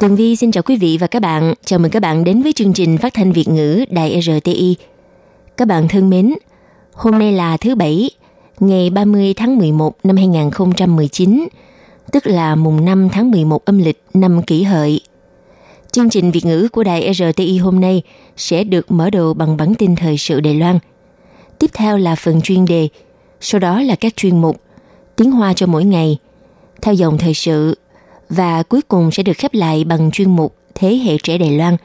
Tường Vi xin chào quý vị và các bạn. Chào mừng các bạn đến với chương trình phát thanh Việt ngữ Đài RTI. Các bạn thân mến, hôm nay là thứ Bảy, ngày 30 tháng 11 năm 2019, tức là mùng 5 tháng 11 âm lịch năm kỷ hợi. Chương trình Việt ngữ của Đài RTI hôm nay sẽ được mở đầu bằng bản tin thời sự Đài Loan. Tiếp theo là phần chuyên đề, sau đó là các chuyên mục Tiếng Hoa cho mỗi ngày, theo dòng thời sự và cuối cùng sẽ được khép lại bằng chuyên mục Thế hệ trẻ Đài Loan.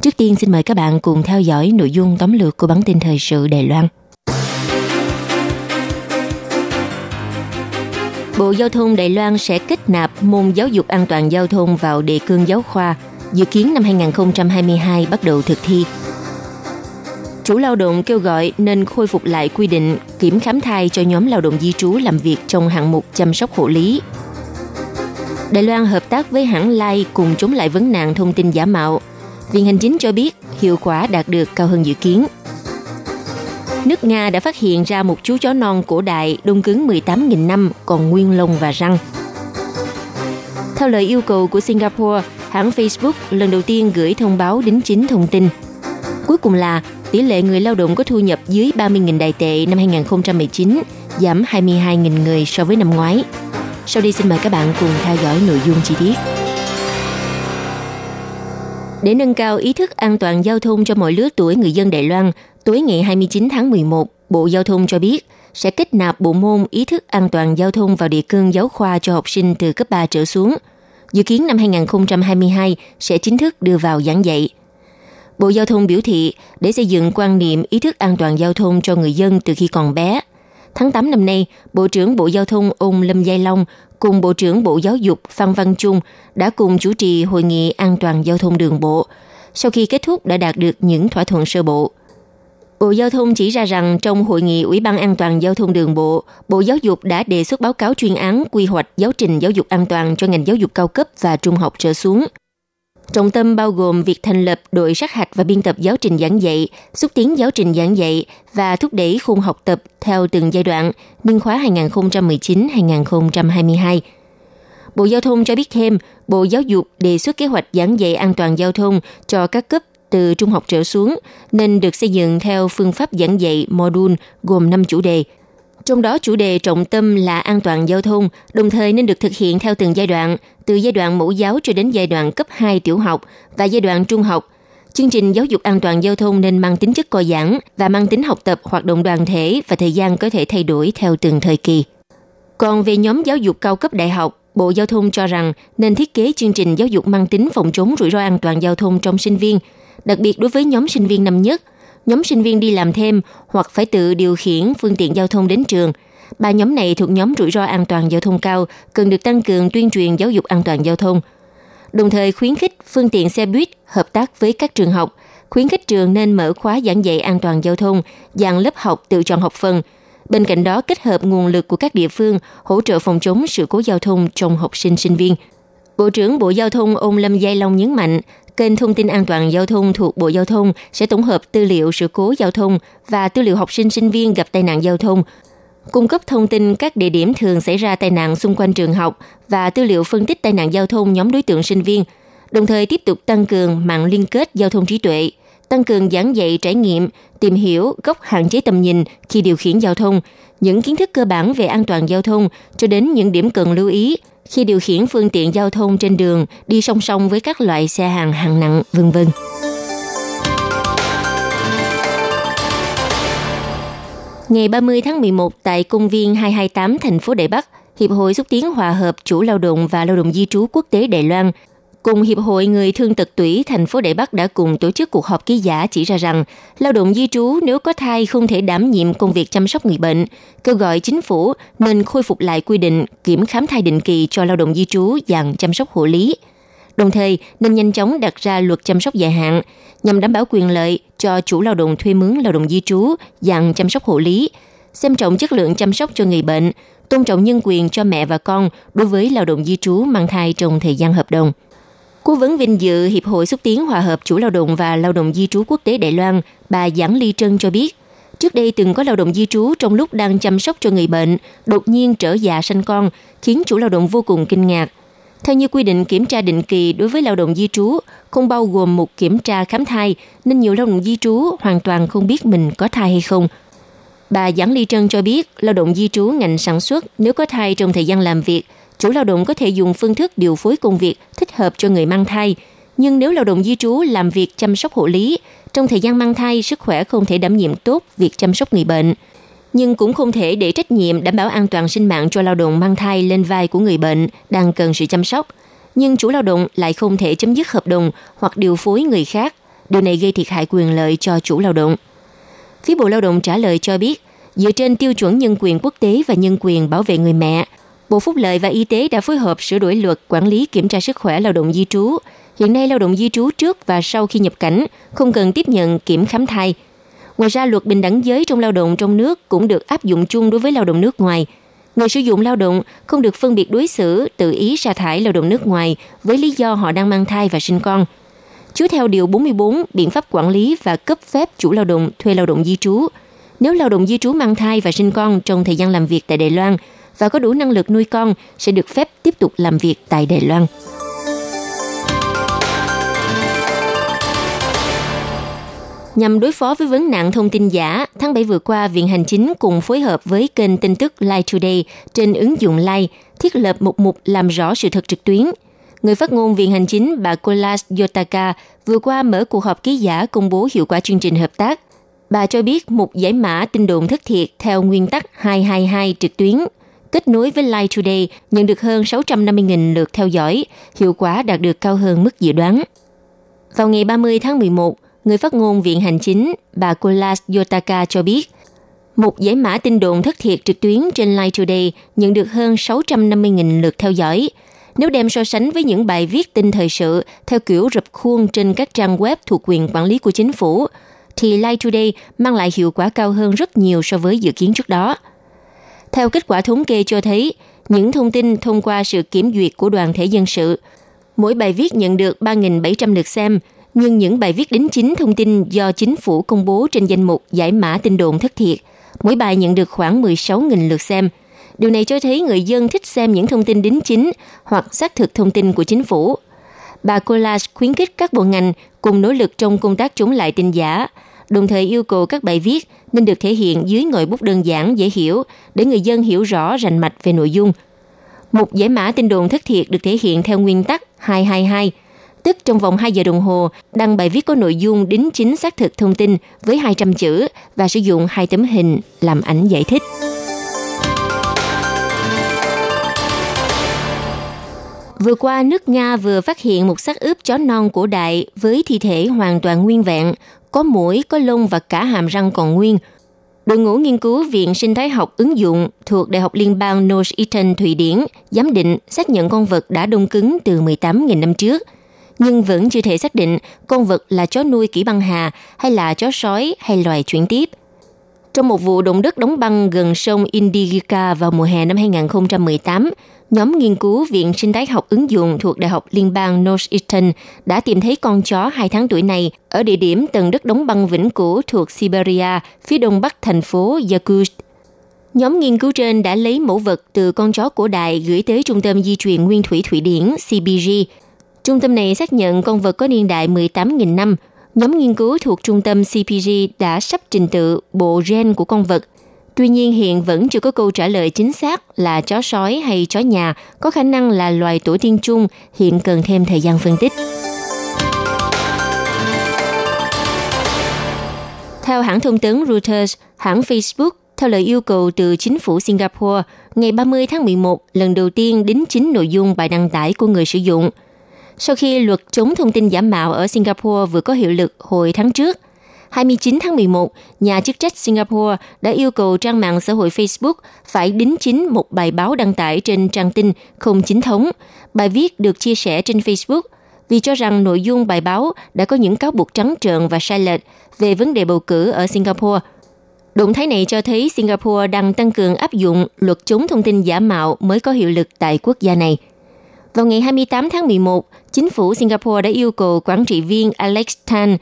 Trước tiên xin mời các bạn cùng theo dõi nội dung tóm lược của bản tin thời sự Đài Loan. Bộ Giao thông Đài Loan sẽ kết nạp môn giáo dục an toàn giao thông vào đề cương giáo khoa, dự kiến năm 2022 bắt đầu thực thi. Chủ lao động kêu gọi nên khôi phục lại quy định kiểm khám thai cho nhóm lao động di trú làm việc trong hạng mục chăm sóc hộ lý Đài Loan hợp tác với hãng Lai cùng chống lại vấn nạn thông tin giả mạo. Viện Hành chính cho biết hiệu quả đạt được cao hơn dự kiến. Nước Nga đã phát hiện ra một chú chó non cổ đại đông cứng 18.000 năm còn nguyên lông và răng. Theo lời yêu cầu của Singapore, hãng Facebook lần đầu tiên gửi thông báo đính chính thông tin. Cuối cùng là tỷ lệ người lao động có thu nhập dưới 30.000 đài tệ năm 2019 giảm 22.000 người so với năm ngoái. Sau đây xin mời các bạn cùng theo dõi nội dung chi tiết. Để nâng cao ý thức an toàn giao thông cho mọi lứa tuổi người dân Đài Loan, tối ngày 29 tháng 11, Bộ Giao thông cho biết sẽ kết nạp bộ môn ý thức an toàn giao thông vào địa cương giáo khoa cho học sinh từ cấp 3 trở xuống. Dự kiến năm 2022 sẽ chính thức đưa vào giảng dạy. Bộ Giao thông biểu thị để xây dựng quan niệm ý thức an toàn giao thông cho người dân từ khi còn bé – Tháng 8 năm nay, Bộ trưởng Bộ Giao thông ông Lâm Giai Long cùng Bộ trưởng Bộ Giáo dục Phan Văn Trung đã cùng chủ trì hội nghị an toàn giao thông đường bộ. Sau khi kết thúc đã đạt được những thỏa thuận sơ bộ. Bộ Giao thông chỉ ra rằng trong hội nghị Ủy ban An toàn Giao thông Đường bộ, Bộ Giáo dục đã đề xuất báo cáo chuyên án quy hoạch giáo trình giáo dục an toàn cho ngành giáo dục cao cấp và trung học trở xuống. Trọng tâm bao gồm việc thành lập đội sát hạch và biên tập giáo trình giảng dạy, xúc tiến giáo trình giảng dạy và thúc đẩy khung học tập theo từng giai đoạn, niên khóa 2019-2022. Bộ Giao thông cho biết thêm, Bộ Giáo dục đề xuất kế hoạch giảng dạy an toàn giao thông cho các cấp từ trung học trở xuống, nên được xây dựng theo phương pháp giảng dạy module gồm 5 chủ đề – trong đó chủ đề trọng tâm là an toàn giao thông, đồng thời nên được thực hiện theo từng giai đoạn, từ giai đoạn mẫu giáo cho đến giai đoạn cấp 2 tiểu học và giai đoạn trung học. Chương trình giáo dục an toàn giao thông nên mang tính chất co giãn và mang tính học tập hoạt động đoàn thể và thời gian có thể thay đổi theo từng thời kỳ. Còn về nhóm giáo dục cao cấp đại học, Bộ Giao thông cho rằng nên thiết kế chương trình giáo dục mang tính phòng chống rủi ro an toàn giao thông trong sinh viên, đặc biệt đối với nhóm sinh viên năm nhất – nhóm sinh viên đi làm thêm hoặc phải tự điều khiển phương tiện giao thông đến trường. Ba nhóm này thuộc nhóm rủi ro an toàn giao thông cao, cần được tăng cường tuyên truyền giáo dục an toàn giao thông. Đồng thời khuyến khích phương tiện xe buýt hợp tác với các trường học, khuyến khích trường nên mở khóa giảng dạy an toàn giao thông, dạng lớp học tự chọn học phần. Bên cạnh đó kết hợp nguồn lực của các địa phương hỗ trợ phòng chống sự cố giao thông trong học sinh sinh viên. Bộ trưởng Bộ Giao thông ông Lâm Giai Long nhấn mạnh, kênh thông tin an toàn giao thông thuộc Bộ Giao thông sẽ tổng hợp tư liệu sự cố giao thông và tư liệu học sinh sinh viên gặp tai nạn giao thông, cung cấp thông tin các địa điểm thường xảy ra tai nạn xung quanh trường học và tư liệu phân tích tai nạn giao thông nhóm đối tượng sinh viên, đồng thời tiếp tục tăng cường mạng liên kết giao thông trí tuệ, tăng cường giảng dạy trải nghiệm, tìm hiểu góc hạn chế tầm nhìn khi điều khiển giao thông, những kiến thức cơ bản về an toàn giao thông cho đến những điểm cần lưu ý khi điều khiển phương tiện giao thông trên đường đi song song với các loại xe hàng hạng nặng, vân vân. Ngày 30 tháng 11 tại công viên 228 thành phố Đài Bắc, Hiệp hội xúc tiến hòa hợp chủ lao động và lao động di trú quốc tế Đài Loan cùng Hiệp hội Người Thương tật tủy thành phố Đại Bắc đã cùng tổ chức cuộc họp ký giả chỉ ra rằng lao động di trú nếu có thai không thể đảm nhiệm công việc chăm sóc người bệnh, kêu gọi chính phủ nên khôi phục lại quy định kiểm khám thai định kỳ cho lao động di trú dạng chăm sóc hộ lý. Đồng thời, nên nhanh chóng đặt ra luật chăm sóc dài hạn nhằm đảm bảo quyền lợi cho chủ lao động thuê mướn lao động di trú dạng chăm sóc hộ lý, xem trọng chất lượng chăm sóc cho người bệnh, tôn trọng nhân quyền cho mẹ và con đối với lao động di trú mang thai trong thời gian hợp đồng. Cố vấn vinh dự Hiệp hội xúc tiến hòa hợp chủ lao động và lao động di trú quốc tế Đài Loan, bà Giảng Ly Trân cho biết, trước đây từng có lao động di trú trong lúc đang chăm sóc cho người bệnh, đột nhiên trở già sanh con, khiến chủ lao động vô cùng kinh ngạc. Theo như quy định kiểm tra định kỳ đối với lao động di trú, không bao gồm một kiểm tra khám thai, nên nhiều lao động di trú hoàn toàn không biết mình có thai hay không. Bà Giảng Ly Trân cho biết, lao động di trú ngành sản xuất nếu có thai trong thời gian làm việc, chủ lao động có thể dùng phương thức điều phối công việc thích hợp cho người mang thai. Nhưng nếu lao động di trú làm việc chăm sóc hộ lý, trong thời gian mang thai sức khỏe không thể đảm nhiệm tốt việc chăm sóc người bệnh. Nhưng cũng không thể để trách nhiệm đảm bảo an toàn sinh mạng cho lao động mang thai lên vai của người bệnh đang cần sự chăm sóc. Nhưng chủ lao động lại không thể chấm dứt hợp đồng hoặc điều phối người khác. Điều này gây thiệt hại quyền lợi cho chủ lao động. Phía Bộ Lao động trả lời cho biết, dựa trên tiêu chuẩn nhân quyền quốc tế và nhân quyền bảo vệ người mẹ, Bộ Phúc lợi và Y tế đã phối hợp sửa đổi luật quản lý kiểm tra sức khỏe lao động di trú. Hiện nay lao động di trú trước và sau khi nhập cảnh không cần tiếp nhận kiểm khám thai. Ngoài ra, luật bình đẳng giới trong lao động trong nước cũng được áp dụng chung đối với lao động nước ngoài. Người sử dụng lao động không được phân biệt đối xử, tự ý sa thải lao động nước ngoài với lý do họ đang mang thai và sinh con. Chú theo Điều 44 biện pháp quản lý và cấp phép chủ lao động thuê lao động di trú. Nếu lao động di trú mang thai và sinh con trong thời gian làm việc tại Đài Loan – và có đủ năng lực nuôi con sẽ được phép tiếp tục làm việc tại Đài Loan. Nhằm đối phó với vấn nạn thông tin giả, tháng 7 vừa qua, Viện Hành Chính cùng phối hợp với kênh tin tức Live Today trên ứng dụng Live thiết lập một mục làm rõ sự thật trực tuyến. Người phát ngôn Viện Hành Chính bà Kolas Yotaka vừa qua mở cuộc họp ký giả công bố hiệu quả chương trình hợp tác. Bà cho biết một giải mã tin đồn thất thiệt theo nguyên tắc 222 trực tuyến kết nối với Live Today nhận được hơn 650.000 lượt theo dõi, hiệu quả đạt được cao hơn mức dự đoán. Vào ngày 30 tháng 11, người phát ngôn Viện Hành Chính bà Kolas Yotaka cho biết, một giải mã tin đồn thất thiệt trực tuyến trên Live Today nhận được hơn 650.000 lượt theo dõi. Nếu đem so sánh với những bài viết tin thời sự theo kiểu rập khuôn trên các trang web thuộc quyền quản lý của chính phủ, thì Live Today mang lại hiệu quả cao hơn rất nhiều so với dự kiến trước đó. Theo kết quả thống kê cho thấy, những thông tin thông qua sự kiểm duyệt của đoàn thể dân sự, mỗi bài viết nhận được 3.700 lượt xem, nhưng những bài viết đính chính thông tin do chính phủ công bố trên danh mục giải mã tin đồn thất thiệt, mỗi bài nhận được khoảng 16.000 lượt xem. Điều này cho thấy người dân thích xem những thông tin đính chính hoặc xác thực thông tin của chính phủ. Bà Collage khuyến khích các bộ ngành cùng nỗ lực trong công tác chống lại tin giả, đồng thời yêu cầu các bài viết nên được thể hiện dưới ngòi bút đơn giản dễ hiểu để người dân hiểu rõ rành mạch về nội dung. Một giải mã tin đồn thất thiệt được thể hiện theo nguyên tắc 222, tức trong vòng 2 giờ đồng hồ đăng bài viết có nội dung đính chính xác thực thông tin với 200 chữ và sử dụng hai tấm hình làm ảnh giải thích. Vừa qua, nước Nga vừa phát hiện một xác ướp chó non cổ đại với thi thể hoàn toàn nguyên vẹn, có mũi, có lông và cả hàm răng còn nguyên. Đội ngũ nghiên cứu Viện Sinh thái học ứng dụng thuộc Đại học Liên bang Northeastern Thụy Điển giám định xác nhận con vật đã đông cứng từ 18.000 năm trước, nhưng vẫn chưa thể xác định con vật là chó nuôi kỹ băng hà hay là chó sói hay loài chuyển tiếp. Trong một vụ động đất đóng băng gần sông Indigica vào mùa hè năm 2018, nhóm nghiên cứu Viện Sinh thái học ứng dụng thuộc Đại học Liên bang Northeastern đã tìm thấy con chó 2 tháng tuổi này ở địa điểm tầng đất đóng băng vĩnh cửu thuộc Siberia, phía đông bắc thành phố Yakutsk. Nhóm nghiên cứu trên đã lấy mẫu vật từ con chó cổ đại gửi tới Trung tâm Di truyền Nguyên thủy Thụy Điển CBG. Trung tâm này xác nhận con vật có niên đại 18.000 năm. Nhóm nghiên cứu thuộc trung tâm CPG đã sắp trình tự bộ gen của con vật Tuy nhiên hiện vẫn chưa có câu trả lời chính xác là chó sói hay chó nhà có khả năng là loài tổ tiên chung, hiện cần thêm thời gian phân tích. Theo hãng thông tấn Reuters, hãng Facebook theo lời yêu cầu từ chính phủ Singapore, ngày 30 tháng 11, lần đầu tiên đính chính nội dung bài đăng tải của người sử dụng. Sau khi luật chống thông tin giả mạo ở Singapore vừa có hiệu lực hồi tháng trước, 29 tháng 11, nhà chức trách Singapore đã yêu cầu trang mạng xã hội Facebook phải đính chính một bài báo đăng tải trên trang tin không chính thống. Bài viết được chia sẻ trên Facebook vì cho rằng nội dung bài báo đã có những cáo buộc trắng trợn và sai lệch về vấn đề bầu cử ở Singapore. Động thái này cho thấy Singapore đang tăng cường áp dụng luật chống thông tin giả mạo mới có hiệu lực tại quốc gia này. Vào ngày 28 tháng 11, chính phủ Singapore đã yêu cầu quản trị viên Alex Tan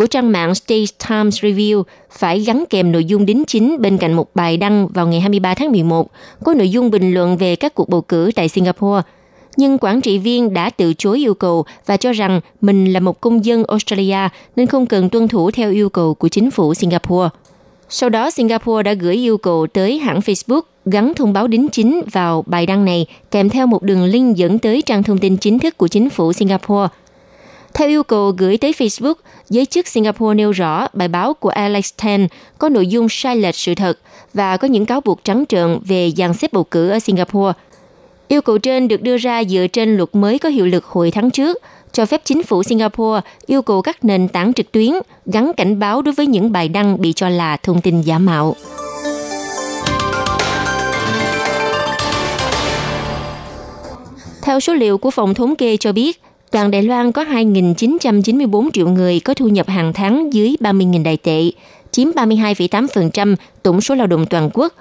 của trang mạng State Times Review phải gắn kèm nội dung đính chính bên cạnh một bài đăng vào ngày 23 tháng 11 có nội dung bình luận về các cuộc bầu cử tại Singapore. Nhưng quản trị viên đã từ chối yêu cầu và cho rằng mình là một công dân Australia nên không cần tuân thủ theo yêu cầu của chính phủ Singapore. Sau đó, Singapore đã gửi yêu cầu tới hãng Facebook gắn thông báo đính chính vào bài đăng này kèm theo một đường link dẫn tới trang thông tin chính thức của chính phủ Singapore – theo yêu cầu gửi tới Facebook, giới chức Singapore nêu rõ bài báo của Alex Tan có nội dung sai lệch sự thật và có những cáo buộc trắng trợn về dàn xếp bầu cử ở Singapore. Yêu cầu trên được đưa ra dựa trên luật mới có hiệu lực hồi tháng trước, cho phép chính phủ Singapore yêu cầu các nền tảng trực tuyến gắn cảnh báo đối với những bài đăng bị cho là thông tin giả mạo. Theo số liệu của phòng thống kê cho biết, toàn Đài Loan có 2.994 triệu người có thu nhập hàng tháng dưới 30.000 đại tệ, chiếm 32,8% tổng số lao động toàn quốc.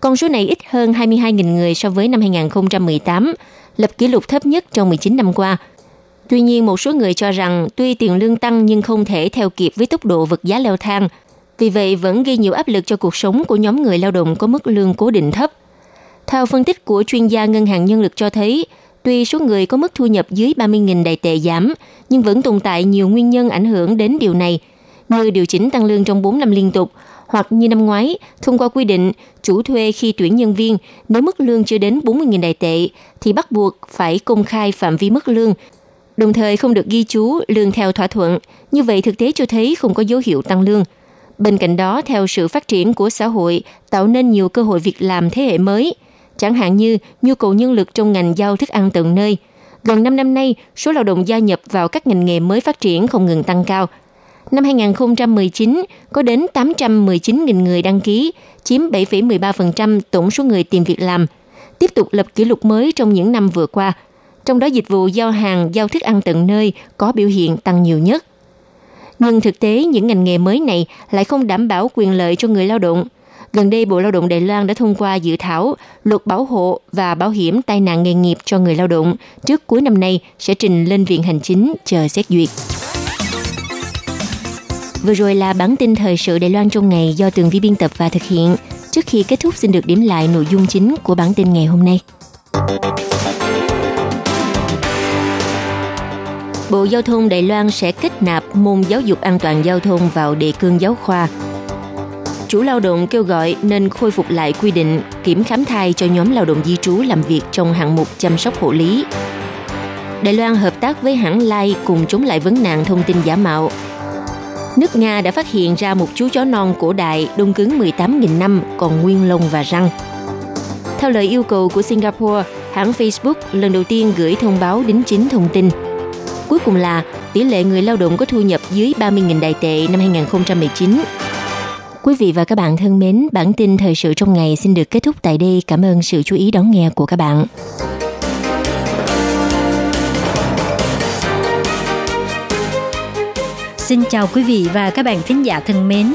Con số này ít hơn 22.000 người so với năm 2018, lập kỷ lục thấp nhất trong 19 năm qua. Tuy nhiên, một số người cho rằng tuy tiền lương tăng nhưng không thể theo kịp với tốc độ vật giá leo thang, vì vậy vẫn gây nhiều áp lực cho cuộc sống của nhóm người lao động có mức lương cố định thấp. Theo phân tích của chuyên gia ngân hàng nhân lực cho thấy, Tuy số người có mức thu nhập dưới 30.000 đại tệ giảm, nhưng vẫn tồn tại nhiều nguyên nhân ảnh hưởng đến điều này, như điều chỉnh tăng lương trong 4 năm liên tục, hoặc như năm ngoái, thông qua quy định chủ thuê khi tuyển nhân viên, nếu mức lương chưa đến 40.000 đại tệ, thì bắt buộc phải công khai phạm vi mức lương, đồng thời không được ghi chú lương theo thỏa thuận. Như vậy thực tế cho thấy không có dấu hiệu tăng lương. Bên cạnh đó, theo sự phát triển của xã hội, tạo nên nhiều cơ hội việc làm thế hệ mới – chẳng hạn như nhu cầu nhân lực trong ngành giao thức ăn tận nơi. Gần 5 năm nay, số lao động gia nhập vào các ngành nghề mới phát triển không ngừng tăng cao. Năm 2019, có đến 819.000 người đăng ký, chiếm 7,13% tổng số người tìm việc làm, tiếp tục lập kỷ lục mới trong những năm vừa qua. Trong đó dịch vụ giao hàng, giao thức ăn tận nơi có biểu hiện tăng nhiều nhất. Nhưng thực tế, những ngành nghề mới này lại không đảm bảo quyền lợi cho người lao động – Gần đây, Bộ Lao động Đài Loan đã thông qua dự thảo luật bảo hộ và bảo hiểm tai nạn nghề nghiệp cho người lao động. Trước cuối năm nay sẽ trình lên Viện Hành Chính chờ xét duyệt. Vừa rồi là bản tin thời sự Đài Loan trong ngày do Tường Vi biên tập và thực hiện. Trước khi kết thúc xin được điểm lại nội dung chính của bản tin ngày hôm nay. Bộ Giao thông Đài Loan sẽ kết nạp môn giáo dục an toàn giao thông vào đề cương giáo khoa chủ lao động kêu gọi nên khôi phục lại quy định kiểm khám thai cho nhóm lao động di trú làm việc trong hạng mục chăm sóc hộ lý. Đài Loan hợp tác với hãng Lai cùng chống lại vấn nạn thông tin giả mạo. Nước Nga đã phát hiện ra một chú chó non cổ đại đông cứng 18.000 năm còn nguyên lông và răng. Theo lời yêu cầu của Singapore, hãng Facebook lần đầu tiên gửi thông báo đính chính thông tin. Cuối cùng là tỷ lệ người lao động có thu nhập dưới 30.000 đại tệ năm 2019 Quý vị và các bạn thân mến, bản tin thời sự trong ngày xin được kết thúc tại đây. Cảm ơn sự chú ý đón nghe của các bạn. Xin chào quý vị và các bạn thính giả thân mến.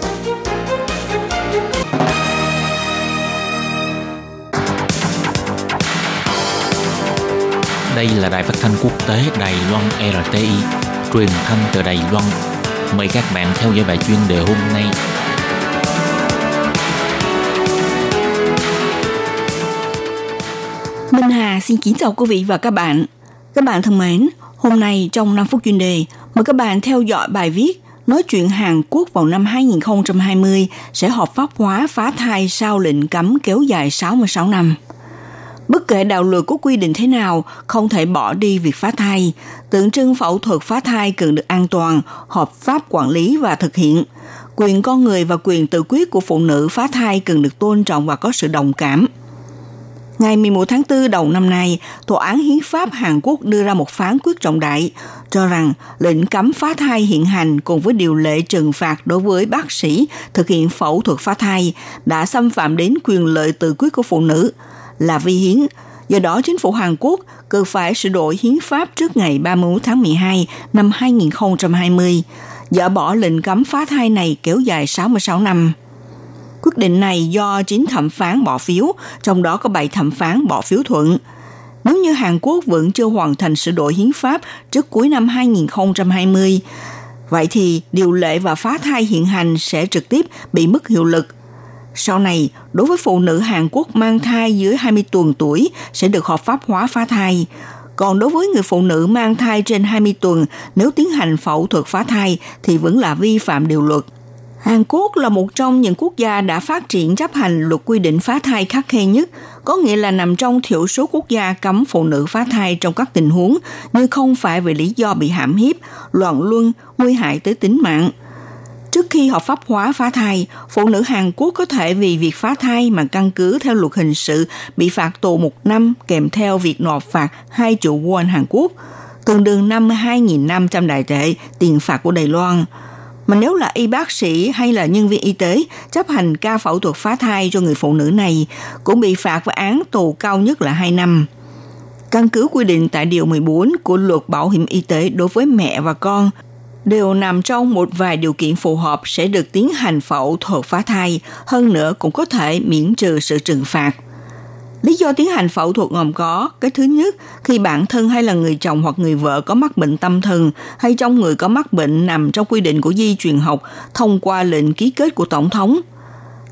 Đây là đài phát thanh quốc tế Đài Loan RTI, truyền thanh từ Đài Loan. Mời các bạn theo dõi bài chuyên đề hôm nay. Minh Hà xin kính chào quý vị và các bạn. Các bạn thân mến, hôm nay trong 5 phút chuyên đề, mời các bạn theo dõi bài viết nói chuyện Hàn Quốc vào năm 2020 sẽ hợp pháp hóa phá thai sau lệnh cấm kéo dài 66 năm. Bất kể đạo luật có quy định thế nào, không thể bỏ đi việc phá thai. Tượng trưng phẫu thuật phá thai cần được an toàn, hợp pháp quản lý và thực hiện. Quyền con người và quyền tự quyết của phụ nữ phá thai cần được tôn trọng và có sự đồng cảm. Ngày 11 tháng 4 đầu năm nay, Tòa án Hiến pháp Hàn Quốc đưa ra một phán quyết trọng đại, cho rằng lệnh cấm phá thai hiện hành cùng với điều lệ trừng phạt đối với bác sĩ thực hiện phẫu thuật phá thai đã xâm phạm đến quyền lợi tự quyết của phụ nữ – là vi hiến. Do đó, chính phủ Hàn Quốc cần phải sửa đổi hiến pháp trước ngày 31 tháng 12 năm 2020, dỡ bỏ lệnh cấm phá thai này kéo dài 66 năm. Quyết định này do 9 thẩm phán bỏ phiếu, trong đó có 7 thẩm phán bỏ phiếu thuận. Nếu như Hàn Quốc vẫn chưa hoàn thành sửa đổi hiến pháp trước cuối năm 2020, vậy thì điều lệ và phá thai hiện hành sẽ trực tiếp bị mất hiệu lực – sau này, đối với phụ nữ Hàn Quốc mang thai dưới 20 tuần tuổi sẽ được hợp pháp hóa phá thai. Còn đối với người phụ nữ mang thai trên 20 tuần, nếu tiến hành phẫu thuật phá thai thì vẫn là vi phạm điều luật. Hàn Quốc là một trong những quốc gia đã phát triển chấp hành luật quy định phá thai khắc khe nhất, có nghĩa là nằm trong thiểu số quốc gia cấm phụ nữ phá thai trong các tình huống, như không phải vì lý do bị hãm hiếp, loạn luân, nguy hại tới tính mạng – Trước khi hợp pháp hóa phá thai, phụ nữ Hàn Quốc có thể vì việc phá thai mà căn cứ theo luật hình sự bị phạt tù một năm kèm theo việc nộp phạt 2 triệu won Hàn Quốc, tương đương 52.500 đại tệ tiền phạt của Đài Loan. Mà nếu là y bác sĩ hay là nhân viên y tế chấp hành ca phẫu thuật phá thai cho người phụ nữ này cũng bị phạt với án tù cao nhất là 2 năm. Căn cứ quy định tại Điều 14 của luật bảo hiểm y tế đối với mẹ và con – đều nằm trong một vài điều kiện phù hợp sẽ được tiến hành phẫu thuật phá thai, hơn nữa cũng có thể miễn trừ sự trừng phạt. Lý do tiến hành phẫu thuật gồm có cái thứ nhất, khi bản thân hay là người chồng hoặc người vợ có mắc bệnh tâm thần hay trong người có mắc bệnh nằm trong quy định của di truyền học thông qua lệnh ký kết của tổng thống.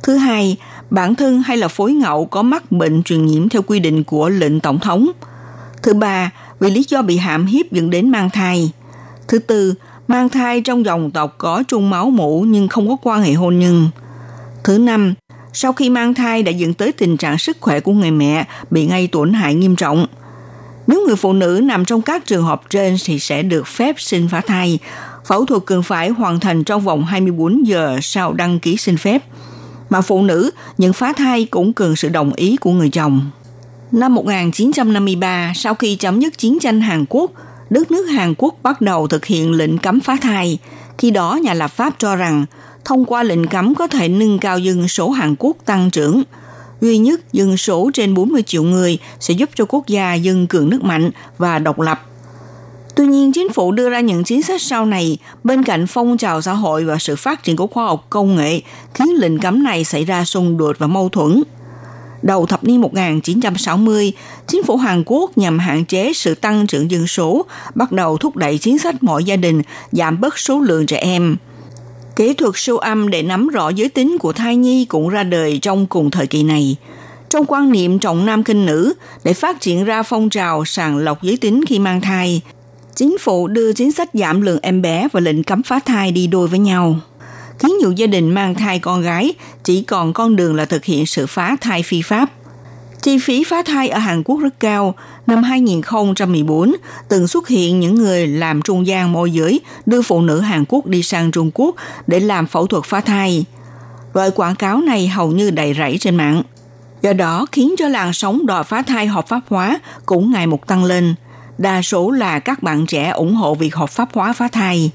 Thứ hai, bản thân hay là phối ngẫu có mắc bệnh truyền nhiễm theo quy định của lệnh tổng thống. Thứ ba, vì lý do bị hãm hiếp dẫn đến mang thai. Thứ tư, mang thai trong dòng tộc có chung máu mủ nhưng không có quan hệ hôn nhân. Thứ năm, sau khi mang thai đã dẫn tới tình trạng sức khỏe của người mẹ bị gây tổn hại nghiêm trọng. Nếu người phụ nữ nằm trong các trường hợp trên thì sẽ được phép sinh phá thai. Phẫu thuật cần phải hoàn thành trong vòng 24 giờ sau đăng ký xin phép. Mà phụ nữ nhận phá thai cũng cần sự đồng ý của người chồng. Năm 1953, sau khi chấm dứt chiến tranh Hàn Quốc, đất nước Hàn Quốc bắt đầu thực hiện lệnh cấm phá thai. Khi đó, nhà lập pháp cho rằng thông qua lệnh cấm có thể nâng cao dân số Hàn Quốc tăng trưởng. Duy nhất dân số trên 40 triệu người sẽ giúp cho quốc gia dân cường nước mạnh và độc lập. Tuy nhiên, chính phủ đưa ra những chính sách sau này bên cạnh phong trào xã hội và sự phát triển của khoa học công nghệ khiến lệnh cấm này xảy ra xung đột và mâu thuẫn đầu thập niên 1960, chính phủ Hàn Quốc nhằm hạn chế sự tăng trưởng dân số, bắt đầu thúc đẩy chính sách mọi gia đình giảm bớt số lượng trẻ em. Kỹ thuật siêu âm để nắm rõ giới tính của thai nhi cũng ra đời trong cùng thời kỳ này. Trong quan niệm trọng nam kinh nữ, để phát triển ra phong trào sàng lọc giới tính khi mang thai, chính phủ đưa chính sách giảm lượng em bé và lệnh cấm phá thai đi đôi với nhau khiến nhiều gia đình mang thai con gái chỉ còn con đường là thực hiện sự phá thai phi pháp. Chi phí phá thai ở Hàn Quốc rất cao. Năm 2014, từng xuất hiện những người làm trung gian môi giới đưa phụ nữ Hàn Quốc đi sang Trung Quốc để làm phẫu thuật phá thai. Loại quảng cáo này hầu như đầy rẫy trên mạng. Do đó khiến cho làn sóng đòi phá thai hợp pháp hóa cũng ngày một tăng lên. đa số là các bạn trẻ ủng hộ việc hợp pháp hóa phá thai.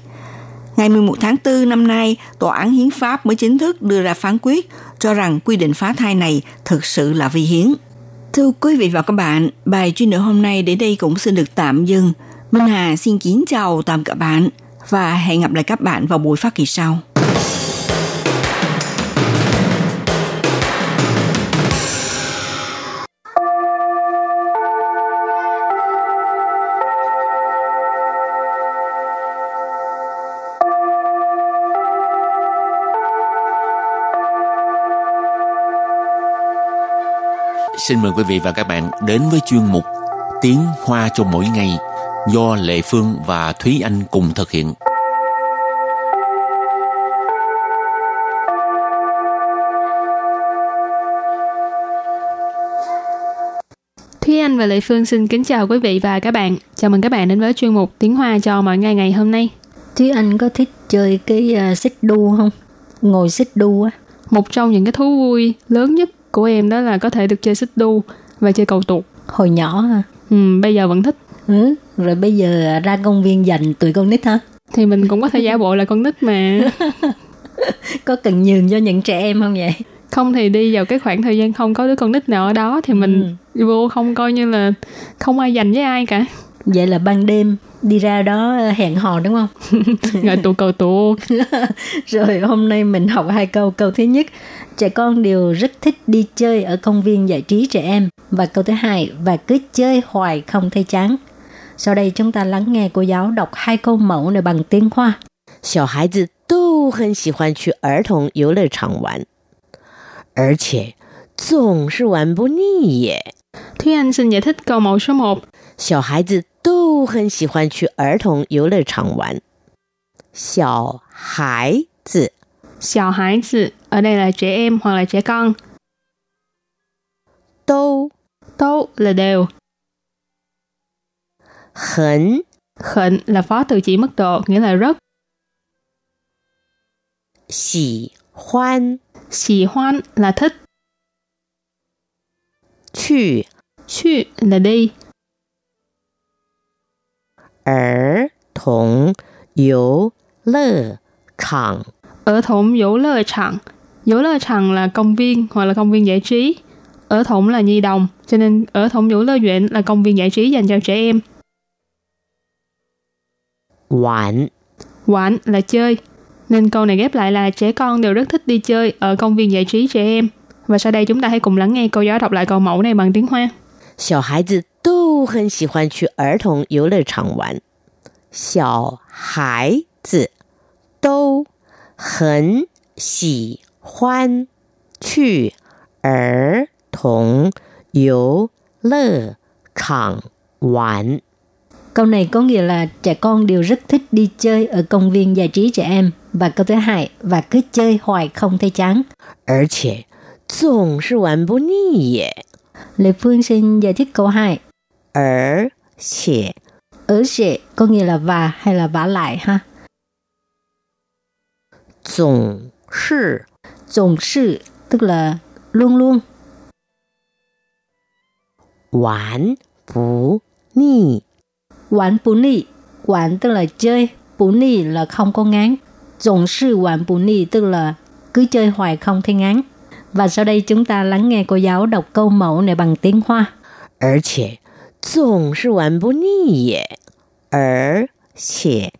Ngày 11 tháng 4 năm nay, Tòa án Hiến pháp mới chính thức đưa ra phán quyết cho rằng quy định phá thai này thực sự là vi hiến. Thưa quý vị và các bạn, bài chuyên đề hôm nay đến đây cũng xin được tạm dừng. Minh Hà xin kính chào tạm các bạn và hẹn gặp lại các bạn vào buổi phát kỳ sau. Xin mời quý vị và các bạn đến với chuyên mục Tiếng Hoa cho mỗi ngày do Lệ Phương và Thúy Anh cùng thực hiện. Thúy Anh và Lệ Phương xin kính chào quý vị và các bạn. Chào mừng các bạn đến với chuyên mục Tiếng Hoa cho mọi ngày ngày hôm nay. Thúy Anh có thích chơi cái uh, xích đu không? Ngồi xích đu á. Một trong những cái thú vui lớn nhất của em đó là có thể được chơi xích đu và chơi cầu tuột. Hồi nhỏ hả? Ừ, bây giờ vẫn thích. Ừ, rồi bây giờ ra công viên dành tụi con nít hả? Thì mình cũng có thể giả bộ là con nít mà. có cần nhường cho những trẻ em không vậy? Không thì đi vào cái khoảng thời gian không có đứa con nít nào ở đó thì mình ừ. vô không coi như là không ai dành với ai cả. Vậy là ban đêm đi ra đó hẹn hò đúng không? Rồi tụ cầu tụ. Rồi hôm nay mình học hai câu. Câu thứ nhất, trẻ con đều rất thích đi chơi ở công viên giải trí trẻ em. Và câu thứ hai, và cứ chơi hoài không thấy chán. Sau đây chúng ta lắng nghe cô giáo đọc hai câu mẫu này bằng tiếng Hoa. 小孩子都很喜欢去儿童游乐场玩，而且总是玩不腻耶。Thúy Anh xin giải thích câu mẫu số 1. 小孩子 都很喜欢去儿童游乐场玩。小孩子，小孩子 ở đây là trẻ em hoặc là trẻ con. 都 都 là đều. 很 很là phó từ chỉ mức độ, nghĩa là rất. 喜欢 Xì hoan là thích. 去 去là đi. 儿童游乐场 Ở thủng dỗ lơ场. Dỗ lơ场là công viên hoặc là công viên giải trí. Ở thủng là nhi đồng, cho nên ở thủng dỗ lơ viện là công viên giải trí dành cho trẻ em. 玩 Quán là chơi. Nên câu này ghép lại là trẻ con đều rất thích đi chơi ở công viên giải trí trẻ em. Và sau đây chúng ta hãy cùng lắng nghe cô giáo đọc lại câu mẫu này bằng tiếng Hoa. 小孩子 都很喜欢去儿童游乐场玩。小孩子都很喜欢去儿童游乐场玩。 Câu này có nghĩa là trẻ con đều rất thích đi chơi ở công viên giải trí trẻ em. Và câu thứ hai, và cứ chơi hoài không thấy chán. 而且总是玩不腻耶。 Lê Phương xin giải thích câu 2. 而且 Ở sẽ có nghĩa là và hay là vả lại ha. 总是 Tổng sự tức là luôn luôn. 玩不腻。 Quán bún nị. Quán tức là chơi. Bún nị là không có ngán. Tổng sự quán bún nị tức là cứ chơi hoài không thấy ngán. Và sau đây chúng ta lắng nghe cô giáo đọc câu mẫu này bằng tiếng Hoa. 而且 总是玩不腻耶，而且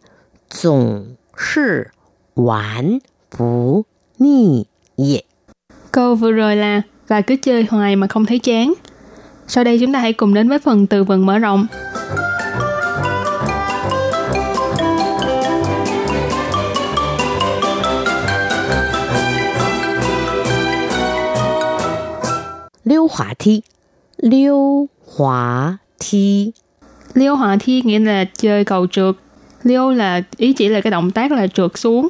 总是玩不腻耶。 Câu vừa rồi là và cứ chơi hoài mà không thấy chán. Sau đây chúng ta hãy cùng đến với phần từ vựng mở rộng. 溜滑梯，溜滑 thi liêu hỏa thi nghĩa là chơi cầu trượt. Liêu là ý chỉ là cái động tác là trượt xuống.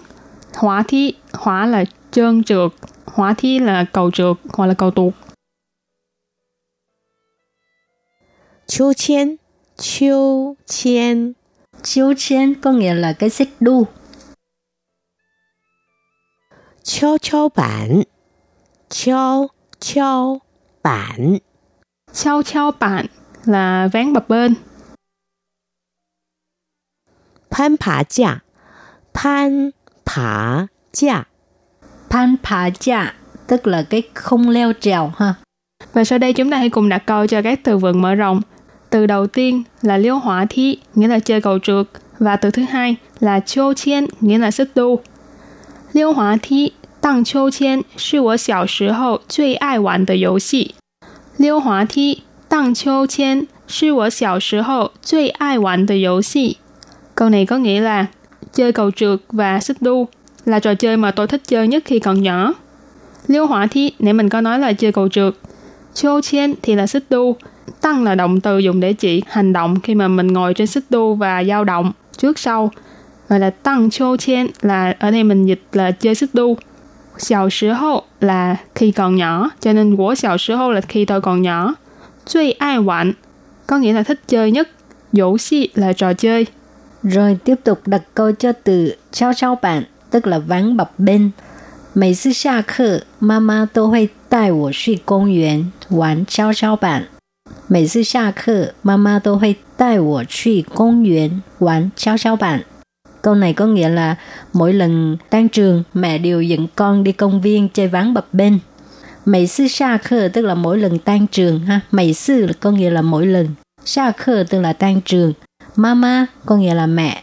Hỏa thi hỏa là trơn trượt. Hỏa thi là cầu trượt hoặc là cầu tuột. Chiêu chen Chiêu chen Chiêu chen có nghĩa là cái xích đu. Chiêu chiêu bản Chiêu chiêu bản Chiêu chiêu bản là ván bập bên. 攀爬架，攀爬架， Pan phá dạ tức là cái không leo trèo ha. Và sau đây chúng ta hãy cùng đặt câu cho các từ vựng mở rộng. Từ đầu tiên là liêu hỏa thi, nghĩa là chơi cầu trượt. Và từ thứ hai là chiêu chiên, nghĩa là xích đu. Liêu hỏa thi, tăng chiêu chiên, là 我小时候最爱玩的游戏。溜滑梯、 荡秋千是我小时候最爱玩的游戏。Câu này có nghĩa là chơi cầu trượt và xích đu là trò chơi mà tôi thích chơi nhất khi còn nhỏ. Liêu hỏa thi, nãy mình có nói là chơi cầu trượt. Chô chen thì là xích đu. Tăng là động từ dùng để chỉ hành động khi mà mình ngồi trên xích đu và dao động trước sau. Gọi là tăng chô chen là ở đây mình dịch là chơi xích đu. Xiao sử hậu là khi còn nhỏ, cho nên của xiao sử hậu là khi tôi còn nhỏ. Duy ai quản có nghĩa là thích chơi nhất. Dỗ xi là trò chơi. Rồi tiếp tục đặt câu cho từ trao trao bạn, tức là ván bập bên. 每次下课，妈妈都会带我去公园玩跷跷板。每次下课，妈妈都会带我去公园玩跷跷板。Câu này có nghĩa là mỗi lần tan trường, mẹ đều dẫn con đi công viên chơi ván bập bên. Mấy sư sa khơ tức là mỗi lần tan trường ha. Mấy sư có nghĩa là mỗi lần. Sa khơ tức là tan trường. Mama có nghĩa là mẹ.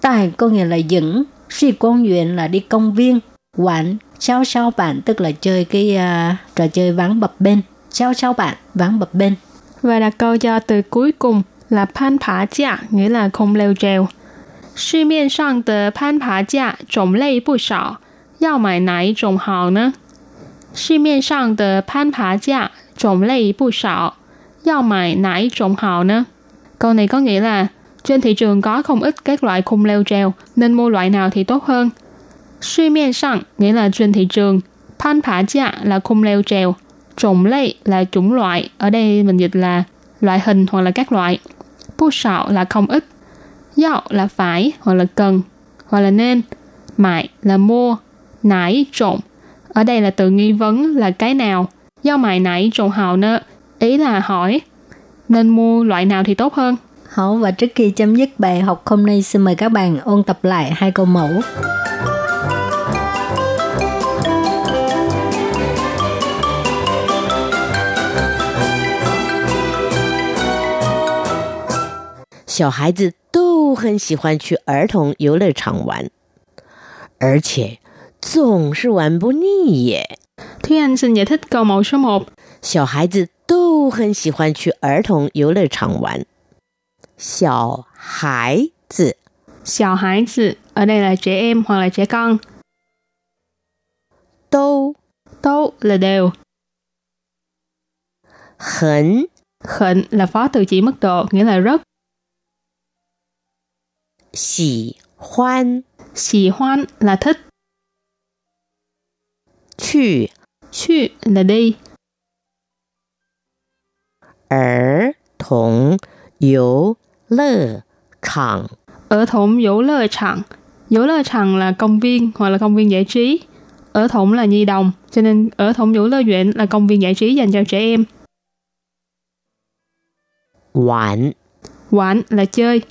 Tài có nghĩa là dẫn. Suy công viện là đi công viên. Quản sao sao bạn tức là chơi cái uh, trò chơi ván bập bên. Sao sao bạn ván bập bên. Và đặt câu cho từ cuối cùng là pan phá架, nghĩa là không leo trèo. 市面上的攀爬架种类不少，要买哪一种好呢？ 市面上的攀爬架种类不少，要买哪一种好呢？Câu này có nghĩa là trên thị trường có không ít các loại khung leo trèo, nên mua loại nào thì tốt hơn. Suy miên sang nghĩa là trên thị trường, pan phá架là khung leo trèo, trồng lây là chủng loại, ở đây mình dịch là loại hình hoặc là các loại. Bu sạo là không ít, Yao là phải hoặc là cần hoặc là nên. Mại là mua. Nải trộn. Ở đây là từ nghi vấn là cái nào. Do mại nải trộn hào nơ. Ý là hỏi nên mua loại nào thì tốt hơn. Hảo và trước khi chấm dứt bài học hôm nay xin mời các bạn ôn tập lại hai câu mẫu. Xiao 孩子都很喜欢去儿童游乐场玩，而且 总是玩不腻耶。 Thúy Anh xin giải thích câu mẫu số 1. 小孩子都很喜欢去儿童游乐场玩。小孩子 Xào hải tử, ở đây là trẻ em hoặc là trẻ con. 都 Tố là đều. 很 Khẩn là phó từ chỉ mức độ, nghĩa là rất. 喜欢 Xì hoan là thích. 去 Chư là đi. 儿童游乐场。 Ở thủng dỗ lơ trạng. Dỗ lơ trạng là công viên hoặc là công viên giải trí. Ở thủng là nhi đồng, cho nên ở thủng dỗ lơ duyện là công viên giải trí dành cho trẻ em. 玩 Quán là chơi.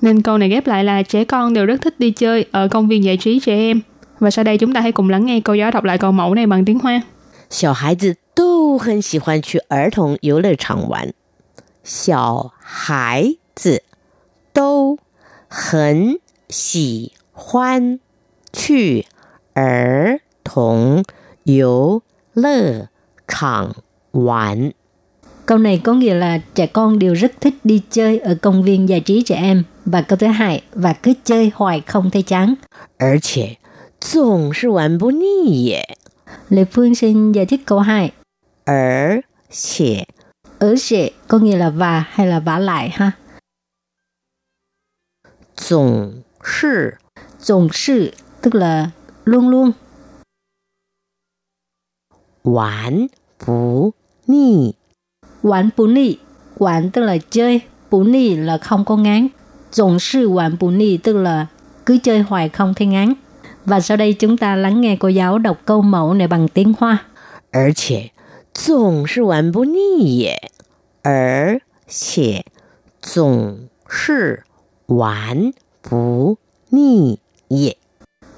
Nên câu này ghép lại là trẻ con đều rất thích đi chơi ở công viên giải trí trẻ em. Và sau đây chúng ta hãy cùng lắng nghe cô giáo đọc lại câu mẫu này bằng tiếng Hoa. 小孩子都很喜欢去儿童游乐场玩。小孩子都很喜欢去儿童游乐场玩。 Câu này có nghĩa là trẻ con đều rất thích đi chơi ở công viên giải trí trẻ em. Và câu thứ hai, và cứ chơi hoài không thấy chán. 而且 总是玩不腻耶。 Lê Phương xin giải thích câu 2. 而且 Ở sẽ có nghĩa là và hay là vả lại ha. 总是 Tổng sự tức là luôn luôn. 玩不腻。 Quán bún nị. Quán tức là chơi. Bún nị là không có ngán. Tổng sự quán bún nị tức là cứ chơi hoài không thấy ngán. Và sau đây chúng ta lắng nghe cô giáo đọc câu mẫu này bằng tiếng Hoa. 而且总是玩不腻耶，而且总是玩 不腻也。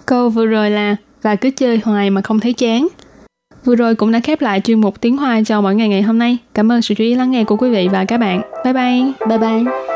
Câu vừa rồi là và cứ chơi hoài mà không thấy chán. Vừa rồi cũng đã khép lại chuyên mục tiếng Hoa cho mỗi ngày ngày hôm nay. Cảm ơn sự chú ý lắng nghe của quý vị và các bạn. Bye bye. Bye bye.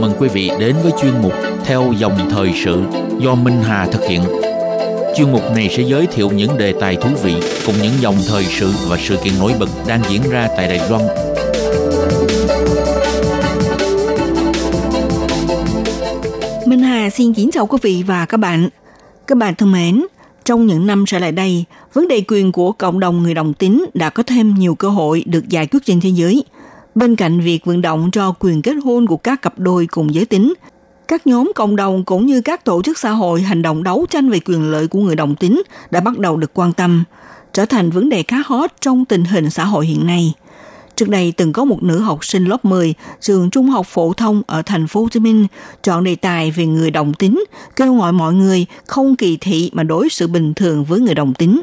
Mừng quý vị đến với chuyên mục Theo dòng thời sự do Minh Hà thực hiện. Chuyên mục này sẽ giới thiệu những đề tài thú vị cùng những dòng thời sự và sự kiện nổi bật đang diễn ra tại Đài Loan. Minh Hà xin kính chào quý vị và các bạn. Các bạn thân mến, trong những năm trở lại đây, vấn đề quyền của cộng đồng người đồng tính đã có thêm nhiều cơ hội được giải quyết trên thế giới. Bên cạnh việc vận động cho quyền kết hôn của các cặp đôi cùng giới tính, các nhóm cộng đồng cũng như các tổ chức xã hội hành động đấu tranh về quyền lợi của người đồng tính đã bắt đầu được quan tâm, trở thành vấn đề khá hot trong tình hình xã hội hiện nay. Trước đây từng có một nữ học sinh lớp 10 trường trung học phổ thông ở thành phố Hồ Chí Minh chọn đề tài về người đồng tính, kêu gọi mọi người không kỳ thị mà đối xử bình thường với người đồng tính.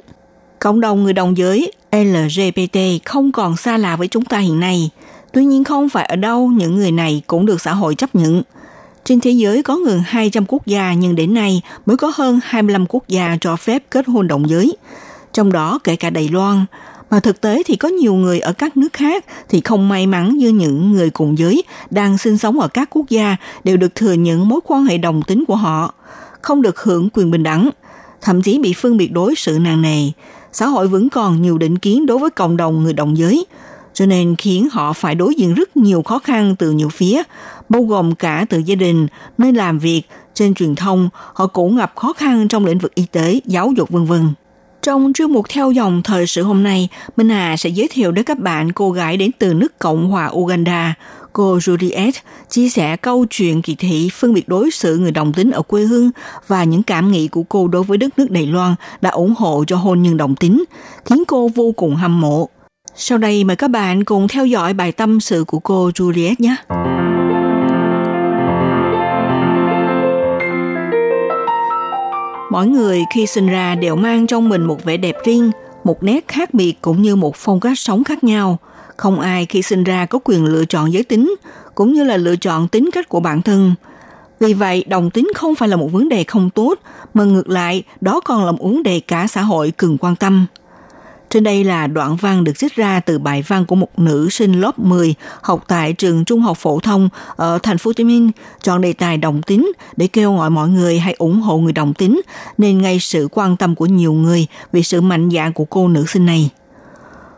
Cộng đồng người đồng giới LGBT không còn xa lạ với chúng ta hiện nay. Tuy nhiên không phải ở đâu những người này cũng được xã hội chấp nhận. Trên thế giới có gần 200 quốc gia nhưng đến nay mới có hơn 25 quốc gia cho phép kết hôn đồng giới. Trong đó kể cả Đài Loan, mà thực tế thì có nhiều người ở các nước khác thì không may mắn như những người cùng giới đang sinh sống ở các quốc gia đều được thừa nhận mối quan hệ đồng tính của họ, không được hưởng quyền bình đẳng, thậm chí bị phân biệt đối xử nặng nề. Xã hội vẫn còn nhiều định kiến đối với cộng đồng người đồng giới, cho nên khiến họ phải đối diện rất nhiều khó khăn từ nhiều phía, bao gồm cả từ gia đình, nơi làm việc, trên truyền thông, họ cũng gặp khó khăn trong lĩnh vực y tế, giáo dục vân vân. Trong chuyên mục theo dòng thời sự hôm nay, Minh Hà sẽ giới thiệu đến các bạn cô gái đến từ nước Cộng hòa Uganda. Cô Juliet chia sẻ câu chuyện kỳ thị phân biệt đối xử người đồng tính ở quê hương và những cảm nghĩ của cô đối với đất nước Đài Loan đã ủng hộ cho hôn nhân đồng tính, khiến cô vô cùng hâm mộ. Sau đây mời các bạn cùng theo dõi bài tâm sự của cô Juliet nhé. Mỗi người khi sinh ra đều mang trong mình một vẻ đẹp riêng, một nét khác biệt cũng như một phong cách sống khác nhau. Không ai khi sinh ra có quyền lựa chọn giới tính, cũng như là lựa chọn tính cách của bản thân. Vì vậy, đồng tính không phải là một vấn đề không tốt, mà ngược lại, đó còn là một vấn đề cả xã hội cần quan tâm. Trên đây là đoạn văn được trích ra từ bài văn của một nữ sinh lớp 10 học tại trường trung học phổ thông ở thành phố Hồ Chí Minh chọn đề tài đồng tính để kêu gọi mọi người hãy ủng hộ người đồng tính nên ngay sự quan tâm của nhiều người vì sự mạnh dạn của cô nữ sinh này.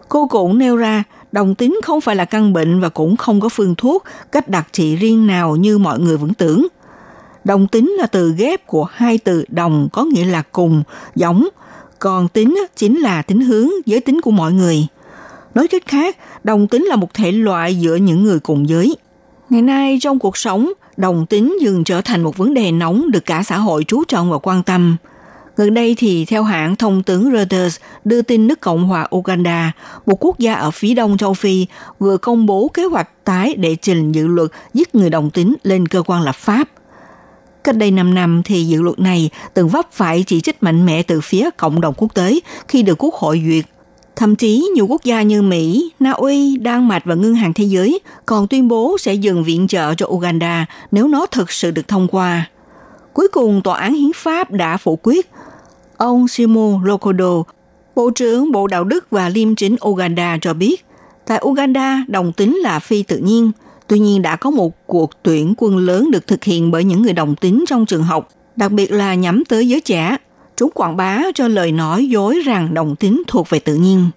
Cô cũng nêu ra đồng tính không phải là căn bệnh và cũng không có phương thuốc, cách đặc trị riêng nào như mọi người vẫn tưởng. Đồng tính là từ ghép của hai từ đồng có nghĩa là cùng, giống, còn tính chính là tính hướng, giới tính của mọi người. Nói cách khác, đồng tính là một thể loại giữa những người cùng giới. Ngày nay trong cuộc sống, đồng tính dừng trở thành một vấn đề nóng được cả xã hội chú trọng và quan tâm. Gần đây thì theo hãng thông tấn Reuters đưa tin nước Cộng hòa Uganda, một quốc gia ở phía đông châu Phi, vừa công bố kế hoạch tái để trình dự luật giết người đồng tính lên cơ quan lập pháp. Cách đây 5 năm thì dự luật này từng vấp phải chỉ trích mạnh mẽ từ phía cộng đồng quốc tế khi được Quốc hội duyệt. Thậm chí nhiều quốc gia như Mỹ, Na Uy, Đan Mạch và Ngân hàng Thế giới còn tuyên bố sẽ dừng viện trợ cho Uganda nếu nó thực sự được thông qua. Cuối cùng, Tòa án Hiến pháp đã phủ quyết. Ông Simo Lokodo, Bộ trưởng Bộ Đạo đức và Liêm chính Uganda cho biết, tại Uganda đồng tính là phi tự nhiên – Tuy nhiên đã có một cuộc tuyển quân lớn được thực hiện bởi những người đồng tính trong trường học. đặc biệt là nhắm tới giới trẻ. Chúng quảng bá cho lời nói dối rằng đồng tính thuộc về tự nhiên.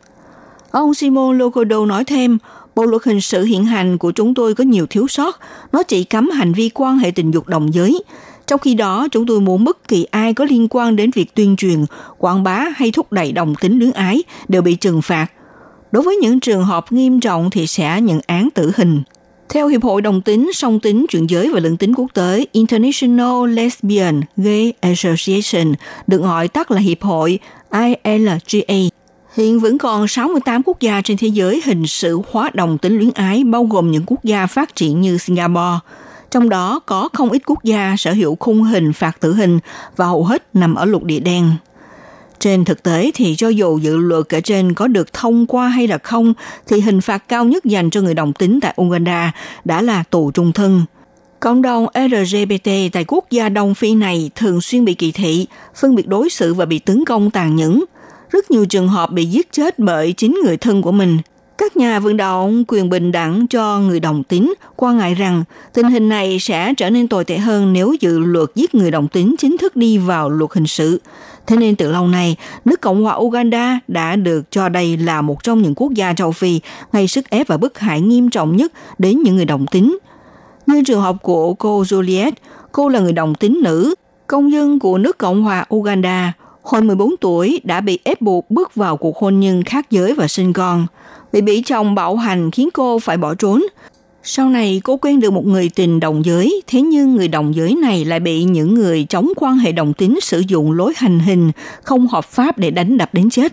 Ông Simon Locodo nói thêm, Bộ luật hình sự hiện hành của chúng tôi có nhiều thiếu sót. Nó chỉ cấm hành vi quan hệ tình dục đồng giới. Trong khi đó, chúng tôi muốn bất kỳ ai có liên quan đến việc tuyên truyền, quảng bá hay thúc đẩy đồng tính luyến ái đều bị trừng phạt. Đối với những trường hợp nghiêm trọng thì sẽ nhận án tử hình. Theo Hiệp hội Đồng tính, song tính, chuyển giới và lưỡng tính quốc tế International Lesbian Gay Association, được gọi tắt là Hiệp hội ILGA, Hiện vẫn còn 68 quốc gia trên thế giới hình sự hóa đồng tính luyến ái bao gồm những quốc gia phát triển như Singapore. Trong đó có không ít quốc gia sở hữu khung hình phạt tử hình và hầu hết nằm ở lục địa đen. Trên thực tế thì cho dù dự luật kể trên có được thông qua hay là không, thì hình phạt cao nhất dành cho người đồng tính tại Uganda đã là tù trung thân. Cộng đồng LGBT tại quốc gia Đông Phi này thường xuyên bị kỳ thị, phân biệt đối xử và bị tấn công tàn nhẫn – rất nhiều trường hợp bị giết chết bởi chính người thân của mình. Các nhà vận động quyền bình đẳng cho người đồng tính quan ngại rằng tình hình này sẽ trở nên tồi tệ hơn nếu dự luật giết người đồng tính chính thức đi vào luật hình sự. Thế nên từ lâu nay, nước Cộng hòa Uganda đã được cho đây là một trong những quốc gia châu Phi gây sức ép và bức hại nghiêm trọng nhất đến những người đồng tính. Như trường hợp của cô Juliet, cô là người đồng tính nữ, công dân của nước Cộng hòa Uganda – Hồi 14 tuổi đã bị ép buộc bước vào cuộc hôn nhân khác giới và sinh con. Bị bị chồng bạo hành khiến cô phải bỏ trốn. Sau này cô quen được một người tình đồng giới, thế nhưng người đồng giới này lại bị những người chống quan hệ đồng tính sử dụng lối hành hình không hợp pháp để đánh đập đến chết.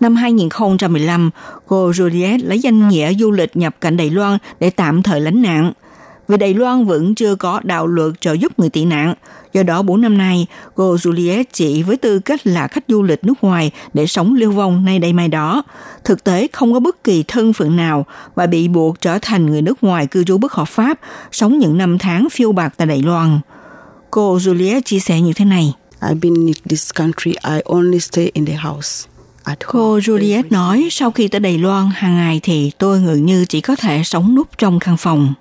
Năm 2015, cô Juliet lấy danh nghĩa du lịch nhập cảnh Đài Loan để tạm thời lánh nạn – vì Đài Loan vẫn chưa có đạo luật trợ giúp người tị nạn. Do đó 4 năm nay, cô Juliet chỉ với tư cách là khách du lịch nước ngoài để sống lưu vong nay đây mai đó. Thực tế không có bất kỳ thân phận nào và bị buộc trở thành người nước ngoài cư trú bất hợp pháp, sống những năm tháng phiêu bạc tại Đài Loan. Cô Juliet chia sẻ như thế này. I've been in this country, I only stay in the house. Cô Juliet nói sau khi tới Đài Loan hàng ngày thì tôi gần như chỉ có thể sống núp trong căn phòng.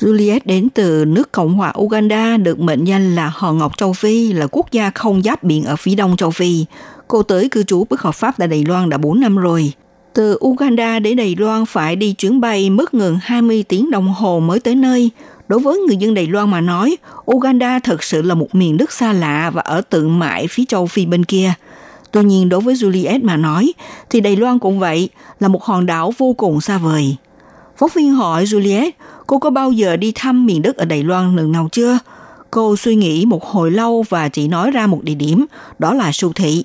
Juliet đến từ nước Cộng hòa Uganda được mệnh danh là Hòn Ngọc Châu Phi, là quốc gia không giáp biển ở phía đông châu Phi. Cô tới cư trú bất hợp pháp tại Đài Loan đã 4 năm rồi. Từ Uganda đến Đài Loan phải đi chuyến bay mất ngừng 20 tiếng đồng hồ mới tới nơi. Đối với người dân Đài Loan mà nói, Uganda thực sự là một miền đất xa lạ và ở tận mãi phía châu Phi bên kia. Tuy nhiên đối với Juliet mà nói, thì Đài Loan cũng vậy, là một hòn đảo vô cùng xa vời. Phóng viên hỏi Juliet, cô có bao giờ đi thăm miền đất ở Đài Loan lần nào chưa? Cô suy nghĩ một hồi lâu và chỉ nói ra một địa điểm, đó là siêu thị.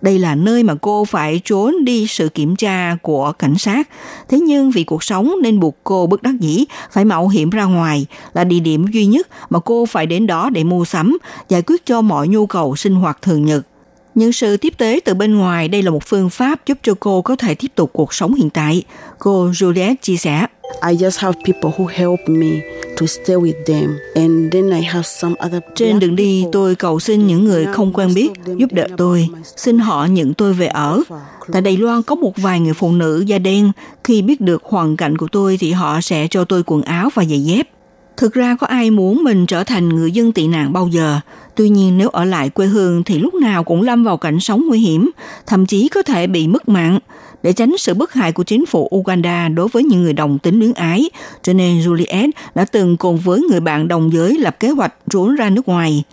Đây là nơi mà cô phải trốn đi sự kiểm tra của cảnh sát. Thế nhưng vì cuộc sống nên buộc cô bất đắc dĩ phải mạo hiểm ra ngoài là địa điểm duy nhất mà cô phải đến đó để mua sắm, giải quyết cho mọi nhu cầu sinh hoạt thường nhật. Những sự tiếp tế từ bên ngoài đây là một phương pháp giúp cho cô có thể tiếp tục cuộc sống hiện tại. Cô Juliet chia sẻ. I just have people who help me to stay with them and then I have some other Trên đường đi tôi cầu xin những người không quen biết giúp đỡ tôi, xin họ nhận tôi về ở. Tại Đài Loan có một vài người phụ nữ da đen, khi biết được hoàn cảnh của tôi thì họ sẽ cho tôi quần áo và giày dép. Thực ra có ai muốn mình trở thành người dân tị nạn bao giờ, Tuy nhiên nếu ở lại quê hương thì lúc nào cũng lâm vào cảnh sống nguy hiểm, thậm chí có thể bị mất mạng. Để tránh sự bức hại của chính phủ Uganda đối với những người đồng tính luyến ái, cho nên Juliet đã từng cùng với người bạn đồng giới lập kế hoạch trốn ra nước ngoài.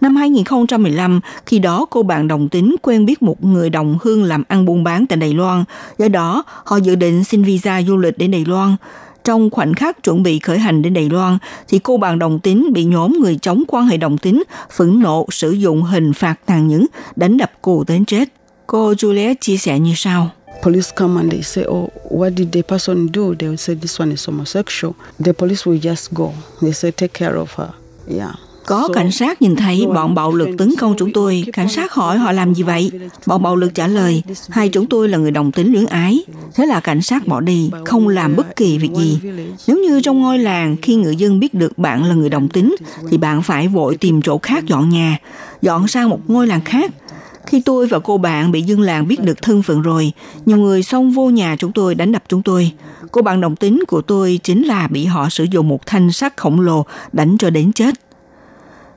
Năm 2015, khi đó cô bạn đồng tính quen biết một người đồng hương làm ăn buôn bán tại Đài Loan. Do đó, họ dự định xin visa du lịch đến Đài Loan. Trong khoảnh khắc chuẩn bị khởi hành đến Đài Loan, thì cô bạn đồng tính bị nhóm người chống quan hệ đồng tính phẫn nộ sử dụng hình phạt tàn nhẫn đánh đập cô đến chết. Cô Juliet chia sẻ như sau. Police come and they say, oh, what did the person do? They will say this one is homosexual. The police will just go. They say take care of her. Yeah. Có cảnh sát nhìn thấy bọn bạo lực tấn công chúng tôi. Cảnh sát hỏi họ làm gì vậy? Bọn bạo lực trả lời, hai chúng tôi là người đồng tính luyến ái. Thế là cảnh sát bỏ đi, không làm bất kỳ việc gì. Nếu như trong ngôi làng, khi người dân biết được bạn là người đồng tính, thì bạn phải vội tìm chỗ khác dọn nhà, dọn sang một ngôi làng khác. Khi tôi và cô bạn bị dân làng biết được thân phận rồi, nhiều người xông vô nhà chúng tôi đánh đập chúng tôi. Cô bạn đồng tính của tôi chính là bị họ sử dụng một thanh sắt khổng lồ đánh cho đến chết.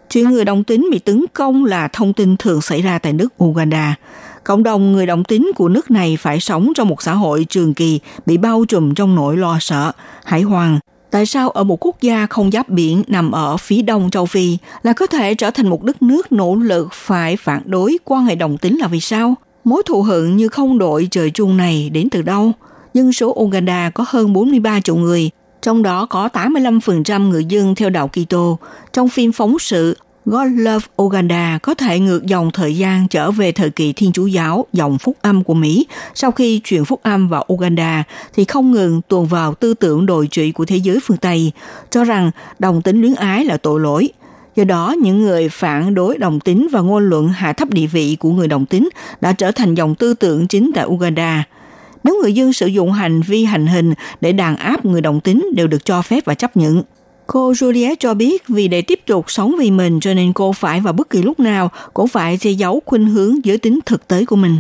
Chuyện người đồng tính bị tấn công là thông tin thường xảy ra tại nước Uganda. Cộng đồng người đồng tính của nước này phải sống trong một xã hội trường kỳ bị bao trùm trong nỗi lo sợ, hải hoàng. Tại sao ở một quốc gia không giáp biển nằm ở phía đông châu Phi là có thể trở thành một đất nước nỗ lực phải phản đối quan hệ đồng tính là vì sao? Mối thù hận như không đội trời chung này đến từ đâu? Dân số Uganda có hơn 43 triệu người, trong đó có 85% người dân theo đạo Kitô. Trong phim phóng sự God Love Uganda có thể ngược dòng thời gian trở về thời kỳ Thiên Chúa giáo dòng phúc âm của Mỹ sau khi chuyển phúc âm vào Uganda thì không ngừng tuồn vào tư tưởng đồi trụy của thế giới phương Tây, cho rằng đồng tính luyến ái là tội lỗi. Do đó, những người phản đối đồng tính và ngôn luận hạ thấp địa vị của người đồng tính đã trở thành dòng tư tưởng chính tại Uganda. Nếu người dân sử dụng hành vi hành hình để đàn áp người đồng tính đều được cho phép và chấp nhận. Cô Juliet cho biết vì để tiếp tục sống vì mình cho nên cô phải vào bất kỳ lúc nào cũng phải che giấu khuynh hướng giới tính thực tế của mình.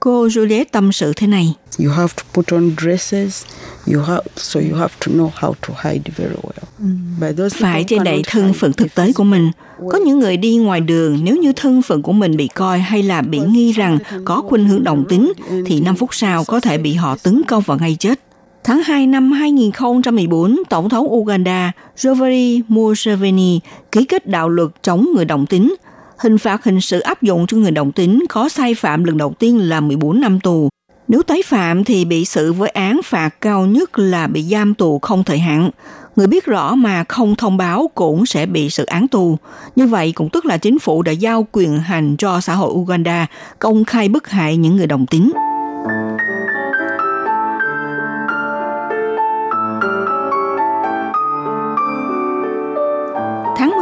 Cô Juliet tâm sự thế này. You have to put on dresses, you have, so you have to know how to hide very well. Those Phải che đậy thân phận thực tế của mình. Có những người đi ngoài đường nếu như thân phận của mình bị coi hay là bị nghi rằng có khuynh hướng đồng tính thì 5 phút sau có thể bị họ tấn công và ngay chết. Tháng 2 năm 2014, Tổng thống Uganda Yoweri Museveni ký kết đạo luật chống người đồng tính. Hình phạt hình sự áp dụng cho người đồng tính có sai phạm lần đầu tiên là 14 năm tù. Nếu tái phạm thì bị xử với án phạt cao nhất là bị giam tù không thời hạn. Người biết rõ mà không thông báo cũng sẽ bị xử án tù. Như vậy cũng tức là chính phủ đã giao quyền hành cho xã hội Uganda công khai bức hại những người đồng tính.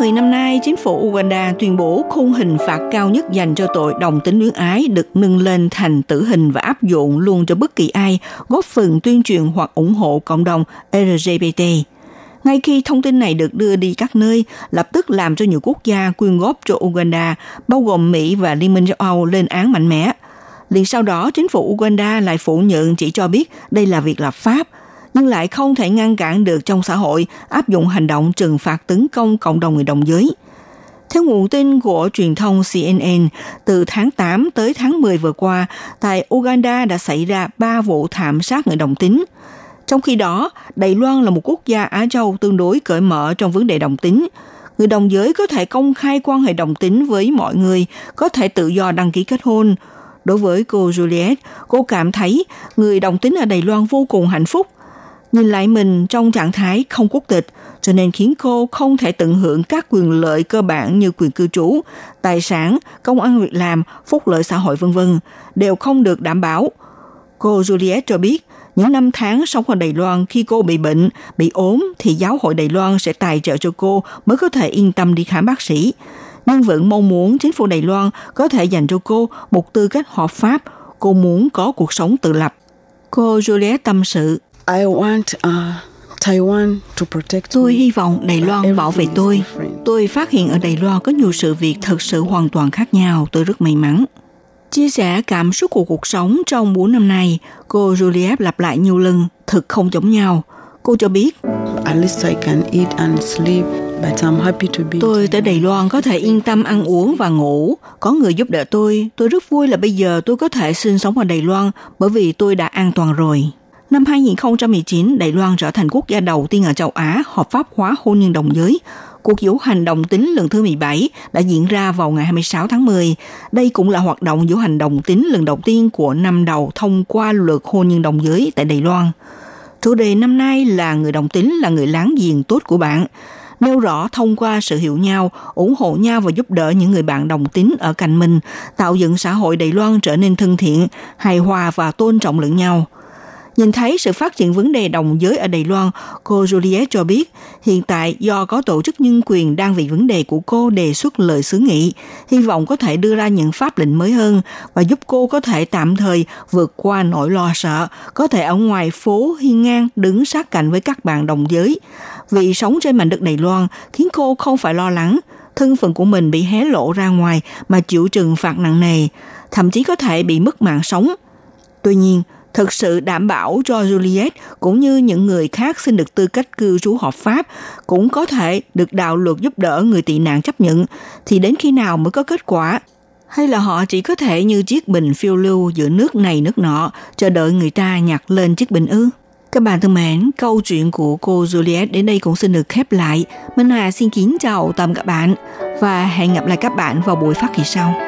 10 năm nay, chính phủ Uganda tuyên bố khung hình phạt cao nhất dành cho tội đồng tính luyến ái được nâng lên thành tử hình và áp dụng luôn cho bất kỳ ai góp phần tuyên truyền hoặc ủng hộ cộng đồng LGBT. Ngay khi thông tin này được đưa đi các nơi, lập tức làm cho nhiều quốc gia quyên góp cho Uganda, bao gồm Mỹ và Liên minh châu Âu lên án mạnh mẽ. Liền sau đó, chính phủ Uganda lại phủ nhận chỉ cho biết đây là việc lập pháp, nhưng lại không thể ngăn cản được trong xã hội áp dụng hành động trừng phạt tấn công cộng đồng người đồng giới. Theo nguồn tin của truyền thông CNN, từ tháng 8 tới tháng 10 vừa qua, tại Uganda đã xảy ra 3 vụ thảm sát người đồng tính. Trong khi đó, Đài Loan là một quốc gia Á Châu tương đối cởi mở trong vấn đề đồng tính. Người đồng giới có thể công khai quan hệ đồng tính với mọi người, có thể tự do đăng ký kết hôn. Đối với cô Juliet, cô cảm thấy người đồng tính ở Đài Loan vô cùng hạnh phúc nhìn lại mình trong trạng thái không quốc tịch, cho nên khiến cô không thể tận hưởng các quyền lợi cơ bản như quyền cư trú, tài sản, công ăn việc làm, phúc lợi xã hội vân vân đều không được đảm bảo. Cô Juliet cho biết, những năm tháng sống ở Đài Loan khi cô bị bệnh, bị ốm thì giáo hội Đài Loan sẽ tài trợ cho cô mới có thể yên tâm đi khám bác sĩ. Nhưng vẫn mong muốn chính phủ Đài Loan có thể dành cho cô một tư cách hợp pháp. Cô muốn có cuộc sống tự lập. Cô Juliet tâm sự, I want uh, Taiwan to protect Tôi hy vọng Đài Loan bảo vệ tôi. Tôi phát hiện ở Đài Loan có nhiều sự việc thật sự hoàn toàn khác nhau. Tôi rất may mắn. Chia sẻ cảm xúc của cuộc sống trong 4 năm nay, cô Juliet lặp lại nhiều lần, thực không giống nhau. Cô cho biết, At least I can eat and sleep, but I'm happy to be. tôi tới Đài Loan có thể yên tâm ăn uống và ngủ. Có người giúp đỡ tôi. Tôi rất vui là bây giờ tôi có thể sinh sống ở Đài Loan bởi vì tôi đã an toàn rồi. Năm 2019, Đài Loan trở thành quốc gia đầu tiên ở châu Á hợp pháp hóa hôn nhân đồng giới. Cuộc diễu hành đồng tính lần thứ 17 đã diễn ra vào ngày 26 tháng 10. Đây cũng là hoạt động diễu hành đồng tính lần đầu tiên của năm đầu thông qua luật hôn nhân đồng giới tại Đài Loan. Chủ đề năm nay là người đồng tính là người láng giềng tốt của bạn. Nêu rõ thông qua sự hiểu nhau, ủng hộ nhau và giúp đỡ những người bạn đồng tính ở cạnh mình, tạo dựng xã hội Đài Loan trở nên thân thiện, hài hòa và tôn trọng lẫn nhau. Nhìn thấy sự phát triển vấn đề đồng giới ở Đài Loan, cô Juliet cho biết hiện tại do có tổ chức nhân quyền đang vì vấn đề của cô đề xuất lời xứ nghị, hy vọng có thể đưa ra những pháp lệnh mới hơn và giúp cô có thể tạm thời vượt qua nỗi lo sợ, có thể ở ngoài phố hiên ngang đứng sát cạnh với các bạn đồng giới. Vì sống trên mảnh đất Đài Loan khiến cô không phải lo lắng, thân phận của mình bị hé lộ ra ngoài mà chịu trừng phạt nặng nề, thậm chí có thể bị mất mạng sống. Tuy nhiên, thực sự đảm bảo cho Juliet cũng như những người khác xin được tư cách cư trú hợp pháp cũng có thể được đạo luật giúp đỡ người tị nạn chấp nhận thì đến khi nào mới có kết quả hay là họ chỉ có thể như chiếc bình phiêu lưu giữa nước này nước nọ chờ đợi người ta nhặt lên chiếc bình ư các bạn thân mến, câu chuyện của cô Juliet đến đây cũng xin được khép lại. Minh Hà xin kính chào tạm các bạn và hẹn gặp lại các bạn vào buổi phát kỳ sau.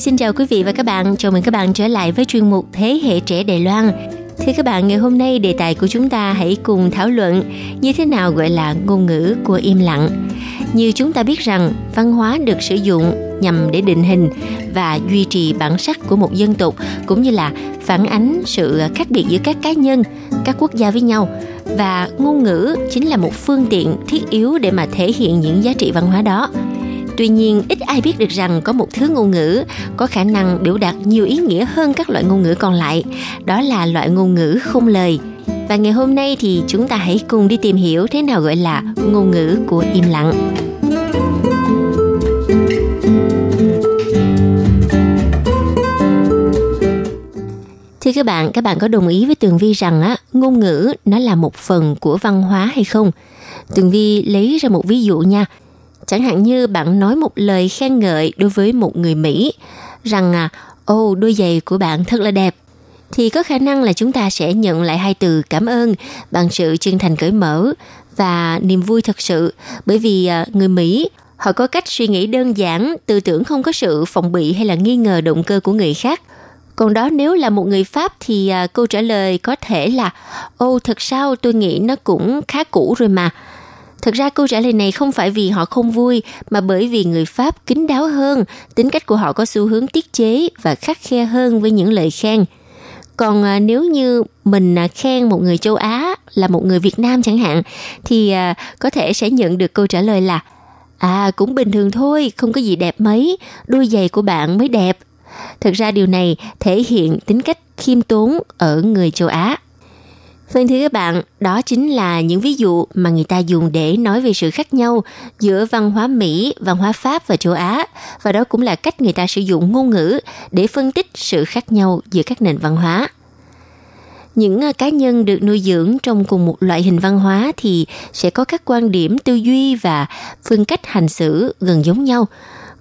Xin chào quý vị và các bạn. Chào mừng các bạn trở lại với chuyên mục Thế hệ trẻ Đài Loan. Thưa các bạn, ngày hôm nay đề tài của chúng ta hãy cùng thảo luận như thế nào gọi là ngôn ngữ của im lặng. Như chúng ta biết rằng, văn hóa được sử dụng nhằm để định hình và duy trì bản sắc của một dân tộc cũng như là phản ánh sự khác biệt giữa các cá nhân, các quốc gia với nhau và ngôn ngữ chính là một phương tiện thiết yếu để mà thể hiện những giá trị văn hóa đó Tuy nhiên, ít ai biết được rằng có một thứ ngôn ngữ có khả năng biểu đạt nhiều ý nghĩa hơn các loại ngôn ngữ còn lại. Đó là loại ngôn ngữ không lời. Và ngày hôm nay thì chúng ta hãy cùng đi tìm hiểu thế nào gọi là ngôn ngữ của im lặng. Thưa các bạn, các bạn có đồng ý với Tường Vi rằng á, ngôn ngữ nó là một phần của văn hóa hay không? Tường Vi lấy ra một ví dụ nha. Chẳng hạn như bạn nói một lời khen ngợi đối với một người Mỹ rằng à, ô đôi giày của bạn thật là đẹp. Thì có khả năng là chúng ta sẽ nhận lại hai từ cảm ơn bằng sự chân thành cởi mở và niềm vui thật sự. Bởi vì à, người Mỹ họ có cách suy nghĩ đơn giản tư tưởng không có sự phòng bị hay là nghi ngờ động cơ của người khác. Còn đó nếu là một người pháp thì à, câu trả lời có thể là ô thật sao? Tôi nghĩ nó cũng khá cũ rồi mà. Thực ra câu trả lời này không phải vì họ không vui mà bởi vì người Pháp kín đáo hơn, tính cách của họ có xu hướng tiết chế và khắc khe hơn với những lời khen. Còn à, nếu như mình à, khen một người châu Á là một người Việt Nam chẳng hạn thì à, có thể sẽ nhận được câu trả lời là À cũng bình thường thôi, không có gì đẹp mấy, đôi giày của bạn mới đẹp. Thực ra điều này thể hiện tính cách khiêm tốn ở người châu Á. Vâng thưa các bạn, đó chính là những ví dụ mà người ta dùng để nói về sự khác nhau giữa văn hóa Mỹ, văn hóa Pháp và châu Á. Và đó cũng là cách người ta sử dụng ngôn ngữ để phân tích sự khác nhau giữa các nền văn hóa. Những à, cá nhân được nuôi dưỡng trong cùng một loại hình văn hóa thì sẽ có các quan điểm tư duy và phương cách hành xử gần giống nhau.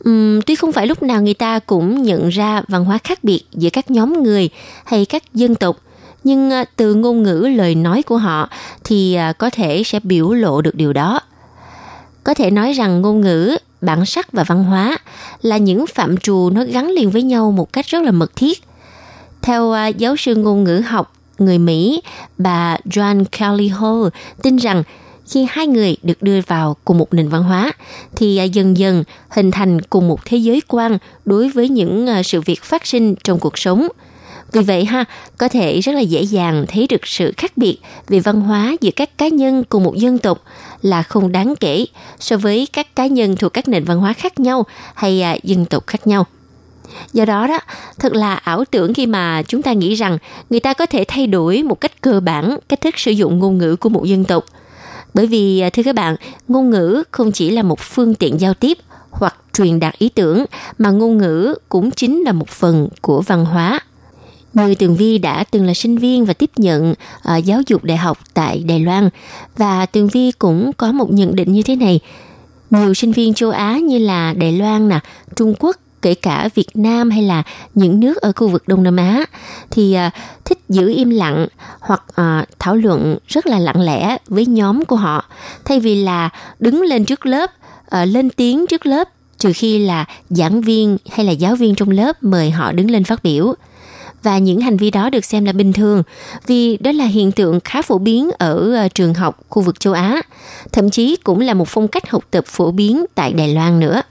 Uhm, tuy không phải lúc nào người ta cũng nhận ra văn hóa khác biệt giữa các nhóm người hay các dân tộc nhưng à, từ ngôn ngữ lời nói của họ thì à, có thể sẽ biểu lộ được điều đó. Có thể nói rằng ngôn ngữ, bản sắc và văn hóa là những phạm trù nó gắn liền với nhau một cách rất là mật thiết. Theo à, giáo sư ngôn ngữ học người Mỹ, bà Joan Kelly Hall tin rằng khi hai người được đưa vào cùng một nền văn hóa thì dần dần hình thành cùng một thế giới quan đối với những sự việc phát sinh trong cuộc sống – vì vậy ha, có thể rất là dễ dàng thấy được sự khác biệt về văn hóa giữa các cá nhân cùng một dân tộc là không đáng kể so với các cá nhân thuộc các nền văn hóa khác nhau hay à, dân tộc khác nhau. Do đó đó, thật là ảo tưởng khi mà chúng ta nghĩ rằng người ta có thể thay đổi một cách cơ bản cách thức sử dụng ngôn ngữ của một dân tộc. Bởi vì à, thưa các bạn, ngôn ngữ không chỉ là một phương tiện giao tiếp hoặc truyền đạt ý tưởng mà ngôn ngữ cũng chính là một phần của văn hóa như Tường Vi đã từng là sinh viên và tiếp nhận uh, giáo dục đại học tại Đài Loan. Và Tường Vi cũng có một nhận định như thế này. Nhiều sinh viên châu Á như là Đài Loan nè, Trung Quốc kể cả Việt Nam hay là những nước ở khu vực Đông Nam Á thì uh, thích giữ im lặng hoặc uh, thảo luận rất là lặng lẽ với nhóm của họ. Thay vì là đứng lên trước lớp uh, lên tiếng trước lớp trừ khi là giảng viên hay là giáo viên trong lớp mời họ đứng lên phát biểu và những hành vi đó được xem là bình thường vì đó là hiện tượng khá phổ biến ở ờ, trường học khu vực châu Á, thậm chí cũng là một phong cách học tập phổ biến tại Đài Loan nữa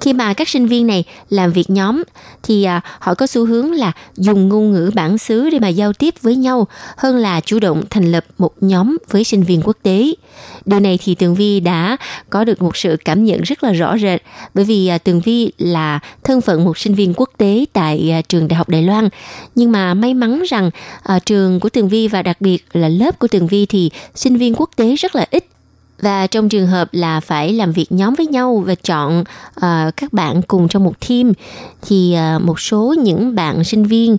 khi mà các sinh viên này làm việc nhóm thì à, họ có xu hướng là dùng ngôn ngữ bản xứ để mà giao tiếp với nhau hơn là chủ động thành lập một nhóm với sinh viên quốc tế. Điều này thì Tường Vi đã có được một sự cảm nhận rất là rõ rệt bởi vì à, Tường Vi là thân phận một sinh viên quốc tế tại à, trường Đại học Đài Loan. Nhưng mà may mắn rằng à, trường của Tường Vi và đặc biệt là lớp của Tường Vi thì sinh viên quốc tế rất là ít và trong trường hợp là phải làm việc nhóm với nhau và chọn uh, các bạn cùng trong một team thì uh, một số những bạn sinh viên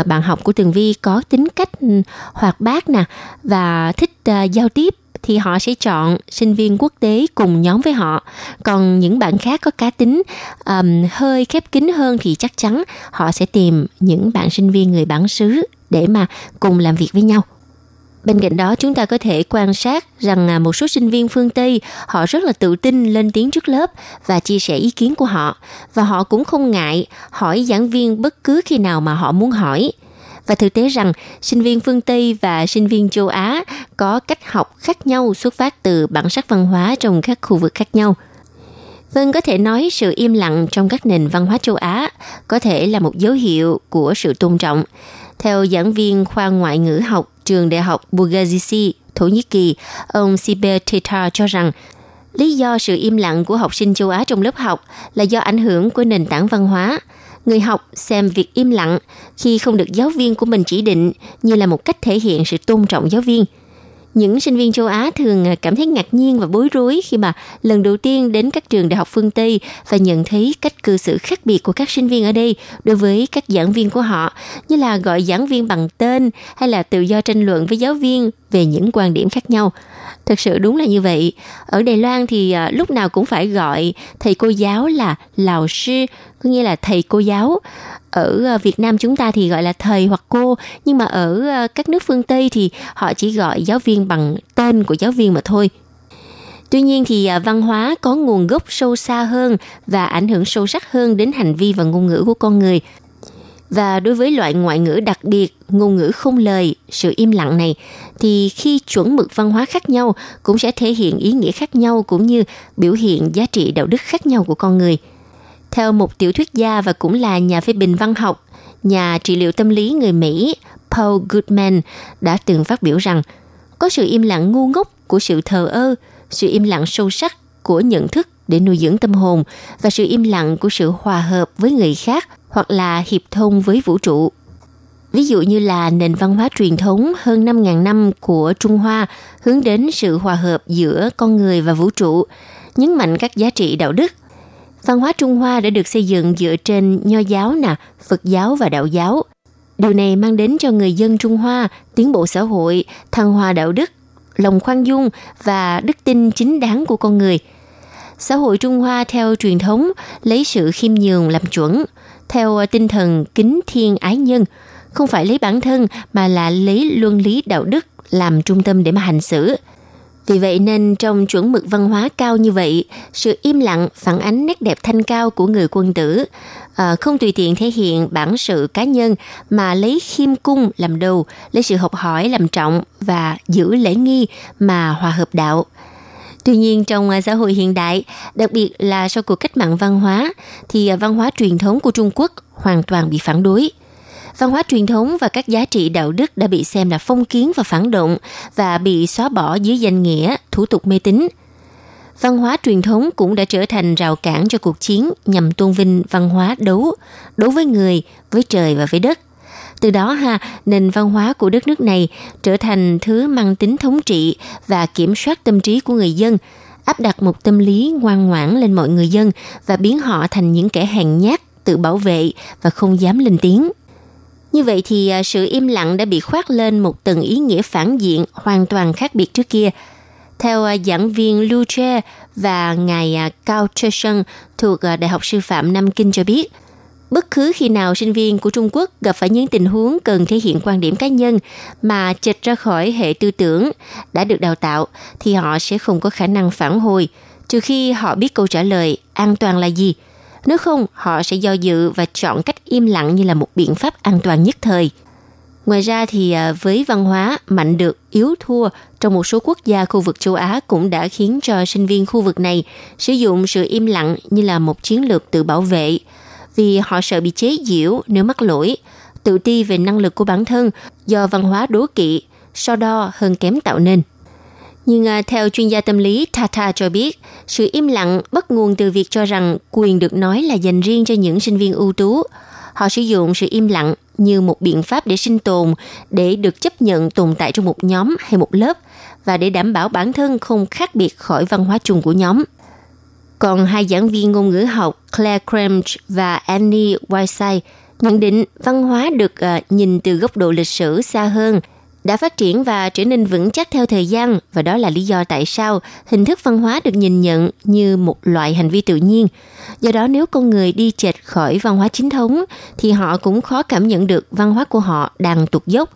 uh, bạn học của tường vi có tính cách ừ, hoạt bát nè và thích uh, giao tiếp thì họ sẽ chọn sinh viên quốc tế cùng nhóm với họ. Còn những bạn khác có cá tính um, hơi khép kín hơn thì chắc chắn họ sẽ tìm những bạn sinh viên người bản xứ để mà cùng làm việc với nhau. Bên cạnh đó chúng ta có thể quan sát rằng à, một số sinh viên phương Tây họ rất là tự tin lên tiếng trước lớp và chia sẻ ý kiến của họ và họ cũng không ngại hỏi giảng viên bất cứ khi nào mà họ muốn hỏi. Và thực tế rằng sinh viên phương Tây và sinh viên châu Á có cách học khác nhau xuất phát từ bản sắc văn hóa trong các khu vực khác nhau. Vâng, có thể nói sự im lặng trong các nền văn hóa châu Á có thể là một dấu hiệu của sự tôn trọng. Theo giảng viên khoa ngoại ngữ học trường đại học Bugazisi, Thổ Nhĩ Kỳ, ông Sibel Teta cho rằng lý do sự im lặng của học sinh châu Á trong lớp học là do ảnh hưởng của nền tảng văn hóa. Người học xem việc im lặng khi không được giáo viên của mình chỉ định như là một cách thể hiện sự tôn trọng giáo viên – những sinh viên châu Á thường à, cảm thấy ngạc nhiên và bối rối khi mà lần đầu tiên đến các trường đại học phương Tây và nhận thấy cách cư xử khác biệt của các sinh viên ở đây đối với các giảng viên của họ, như là gọi giảng viên bằng tên hay là tự do tranh luận với giáo viên về những quan điểm khác nhau. Thực sự đúng là như vậy. Ở Đài Loan thì à, lúc nào cũng phải gọi thầy cô giáo là lão sư, có nghĩa là thầy cô giáo ở ờ, Việt Nam chúng ta thì gọi là thầy hoặc cô nhưng mà ở ờ, các nước phương Tây thì họ chỉ gọi giáo viên bằng tên của giáo viên mà thôi. Tuy nhiên thì ờ, văn hóa có nguồn gốc sâu xa hơn và ảnh hưởng sâu sắc hơn đến hành vi và ngôn ngữ của con người. Và đối với loại ngoại ngữ đặc biệt, ngôn ngữ không lời, sự im lặng này, thì khi chuẩn mực văn hóa khác nhau cũng sẽ thể hiện ý nghĩa khác nhau cũng như biểu hiện giá trị đạo đức khác nhau của con người – theo một tiểu thuyết gia và cũng là nhà phê bình văn học, nhà trị liệu tâm lý người Mỹ Paul Goodman đã từng phát biểu rằng có sự im lặng ngu ngốc của sự thờ ơ, sự im lặng sâu sắc của nhận thức để nuôi dưỡng tâm hồn và sự im lặng của sự hòa hợp với người khác hoặc là hiệp thông với vũ trụ. Ví dụ như là nền văn hóa truyền thống hơn 5.000 năm của Trung Hoa hướng đến sự hòa hợp giữa con người và vũ trụ, nhấn mạnh các giá trị đạo đức Văn hóa Trung Hoa đã được xây dựng dựa trên Nho giáo nè, Phật giáo và Đạo giáo. Điều này mang đến cho người dân Trung Hoa tiến bộ xã hội, thăng hoa đạo đức, lòng khoan dung và đức tin chính đáng của con người. Xã hội Trung Hoa theo truyền thống lấy sự khiêm nhường làm chuẩn, theo tinh thần kính thiên ái nhân, không phải lấy bản thân mà là lấy luân lý đạo đức làm trung tâm để mà hành xử – vì vậy nên trong chuẩn mực văn hóa cao như vậy, sự im lặng phản ánh nét đẹp thanh cao của người quân tử, à, không tùy tiện thể hiện bản sự cá nhân mà lấy khiêm cung làm đầu, lấy sự học hỏi làm trọng và giữ lễ nghi mà hòa hợp đạo. Tuy nhiên trong ờ, xã hội hiện đại, đặc biệt là sau cuộc cách mạng văn hóa, thì ờ, văn hóa truyền thống của Trung Quốc hoàn toàn bị phản đối – văn hóa truyền thống và các giá trị đạo đức đã bị xem là phong kiến và phản động và bị xóa bỏ dưới danh nghĩa thủ tục mê tín. Văn hóa truyền thống cũng đã trở thành rào cản cho cuộc chiến nhằm tôn vinh văn hóa đấu, đấu với người, với trời và với đất. Từ đó ha, nền văn hóa của đất nước này trở thành thứ mang tính thống trị và kiểm soát tâm trí của người dân, áp đặt một tâm lý ngoan ngoãn lên mọi người dân và biến họ thành những kẻ hèn nhát, tự bảo vệ và không dám lên tiếng. Như vậy thì à, sự im lặng đã bị khoác lên một tầng ý nghĩa phản diện hoàn toàn khác biệt trước kia. Theo à, giảng viên Lu Che và ngài à, Cao Che Shen thuộc Đại học Sư phạm Nam Kinh cho biết, bất cứ khi nào sinh viên của Trung Quốc gặp phải những tình huống cần thể hiện quan điểm cá nhân mà chệch ra khỏi hệ tư tưởng đã được đào tạo thì họ sẽ không có khả năng phản hồi trừ khi họ biết câu trả lời an toàn là gì – nếu không, họ sẽ do dự và chọn cách im lặng như là một biện pháp an toàn nhất thời. Ngoài ra thì à, với văn hóa mạnh được yếu thua trong một số quốc gia khu vực châu Á cũng đã khiến cho sinh viên khu vực này sử dụng sự im lặng như là một chiến lược tự bảo vệ vì họ sợ bị chế giễu nếu mắc lỗi, tự ti về năng lực của bản thân do văn hóa đố kỵ, so đo hơn kém tạo nên. Nhưng à, theo chuyên gia tâm lý Tata cho biết, sự im lặng bắt nguồn từ việc cho rằng quyền được nói là dành riêng cho những sinh viên ưu tú. Họ sử dụng sự im lặng như một biện pháp để sinh tồn, để được chấp nhận tồn tại trong một nhóm hay một lớp và để đảm bảo bản thân không khác biệt khỏi văn hóa chung của nhóm. Còn hai giảng viên ngôn ngữ học Claire Cramch và Annie Whiteside nhận định văn hóa được à, nhìn từ góc độ lịch sử xa hơn – đã phát triển và trở nên vững chắc theo thời gian và đó là lý do tại sao hình thức văn hóa được nhìn nhận như một loại hành vi tự nhiên. Do đó nếu con người đi chệch khỏi văn hóa chính thống thì họ cũng khó cảm nhận được văn hóa của họ đang tụt dốc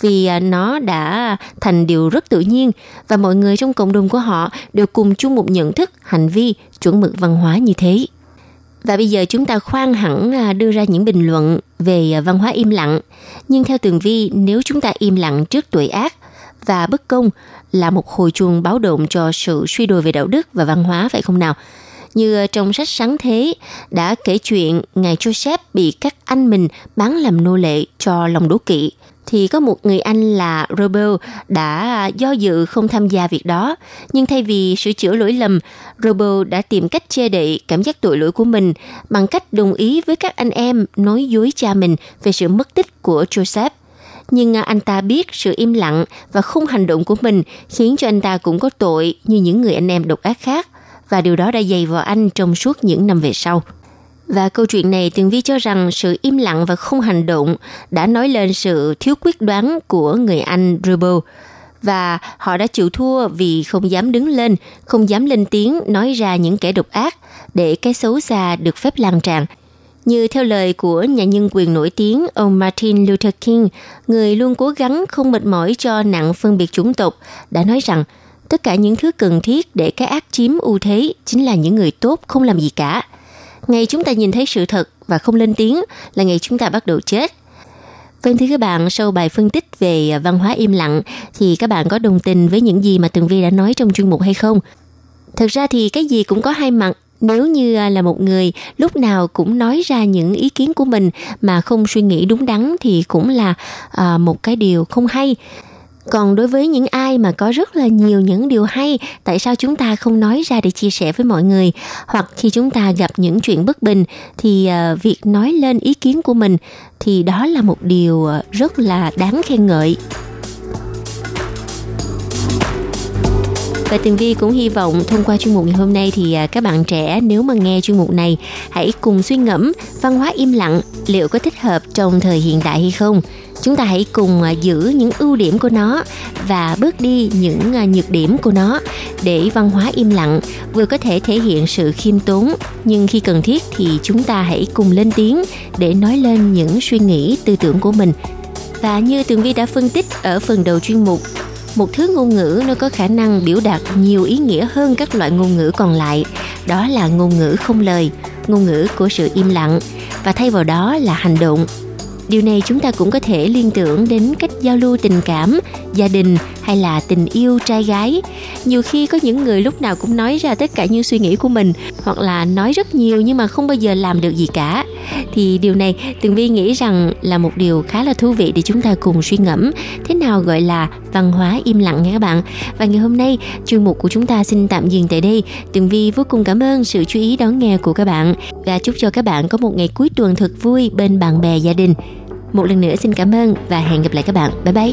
vì à, nó đã thành điều rất tự nhiên và mọi người trong cộng đồng của họ đều cùng chung một nhận thức, hành vi, chuẩn mực văn hóa như thế. Và bây giờ chúng ta khoan hẳn à, đưa ra những bình luận về à, văn hóa im lặng. Nhưng theo Tường Vi, nếu chúng ta im lặng trước tuổi ác và bất công là một hồi chuông báo động cho sự suy đồi về đạo đức và văn hóa phải không nào? Như à, trong sách Sáng Thế đã kể chuyện ngài Joseph bị các anh mình bán làm nô lệ cho lòng đố kỵ thì có một người anh là Robert đã do dự không tham gia việc đó. Nhưng thay vì sửa chữa lỗi lầm, Robert đã tìm cách che đậy cảm giác tội lỗi của mình bằng cách đồng ý với các anh em nói dối cha mình về sự mất tích của Joseph. Nhưng anh ta biết sự im lặng và không hành động của mình khiến cho anh ta cũng có tội như những người anh em độc ác khác và điều đó đã dày vào anh trong suốt những năm về sau. Và câu chuyện này Tường Vi cho rằng sự im lặng và không hành động đã nói lên sự thiếu quyết đoán của người Anh Rubel và họ đã chịu thua vì không dám đứng lên, không dám lên tiếng nói ra những kẻ độc ác để cái xấu xa được phép lan tràn. Như theo lời của nhà nhân quyền nổi tiếng ông Martin Luther King, người luôn cố gắng không mệt mỏi cho nặng phân biệt chủng tộc, đã nói rằng tất cả những thứ cần thiết để cái ác chiếm ưu thế chính là những người tốt không làm gì cả – Ngày chúng ta nhìn thấy sự thật và không lên tiếng là ngày chúng ta bắt đầu chết. Vâng thưa các bạn, sau bài phân tích về văn hóa im lặng thì các bạn có đồng tình với những gì mà Tường Vi đã nói trong chuyên mục hay không? Thực ra thì cái gì cũng có hai mặt. Nếu như à, là một người lúc nào cũng nói ra những ý kiến của mình mà không suy nghĩ đúng đắn thì cũng là à, một cái điều không hay còn đối với những ai mà có rất là nhiều những điều hay, tại sao chúng ta không nói ra để chia sẻ với mọi người? Hoặc khi chúng ta gặp những chuyện bất bình, thì ờ, việc nói lên ý kiến của mình, thì đó là một điều ờ, rất là đáng khen ngợi. Và Tường Vi cũng hy vọng thông qua chuyên mục ngày hôm nay thì à, các bạn trẻ nếu mà nghe chuyên mục này hãy cùng suy ngẫm văn hóa im lặng liệu có thích hợp trong thời hiện đại hay không. Chúng ta hãy cùng à, giữ những ưu điểm của nó và bước đi những à, nhược điểm của nó để văn hóa im lặng vừa có thể thể hiện sự khiêm tốn. Nhưng khi cần thiết thì chúng ta hãy cùng lên tiếng để nói lên những suy nghĩ tư tưởng của mình. Và như tường vi đã phân tích ở phần đầu chuyên mục một thứ ngôn ngữ nó có khả năng biểu đạt nhiều ý nghĩa hơn các loại ngôn ngữ còn lại. Đó là ngôn ngữ không lời, ngôn ngữ của sự im lặng. Và thay vào đó là hành động. Điều này chúng ta cũng có thể liên tưởng đến cách giao lưu tình cảm, gia đình hay là tình yêu trai gái. Nhiều khi có những người lúc nào cũng nói ra tất cả những suy nghĩ của mình, hoặc là nói rất nhiều nhưng mà không bao giờ làm được gì cả. Thì điều này tường vi nghĩ rằng là một điều khá là thú vị để chúng ta cùng suy ngẫm. Thế nào gọi là văn hóa im lặng nha các bạn? Và ngày hôm nay, chuyên mục của chúng ta xin tạm dừng tại đây. Tường vi vô cùng cảm ơn sự chú ý đón nghe của các bạn. Và chúc cho các bạn có một ngày cuối tuần thật vui bên bạn bè gia đình. Một lần nữa xin cảm ơn và hẹn gặp lại các bạn. Bye bye.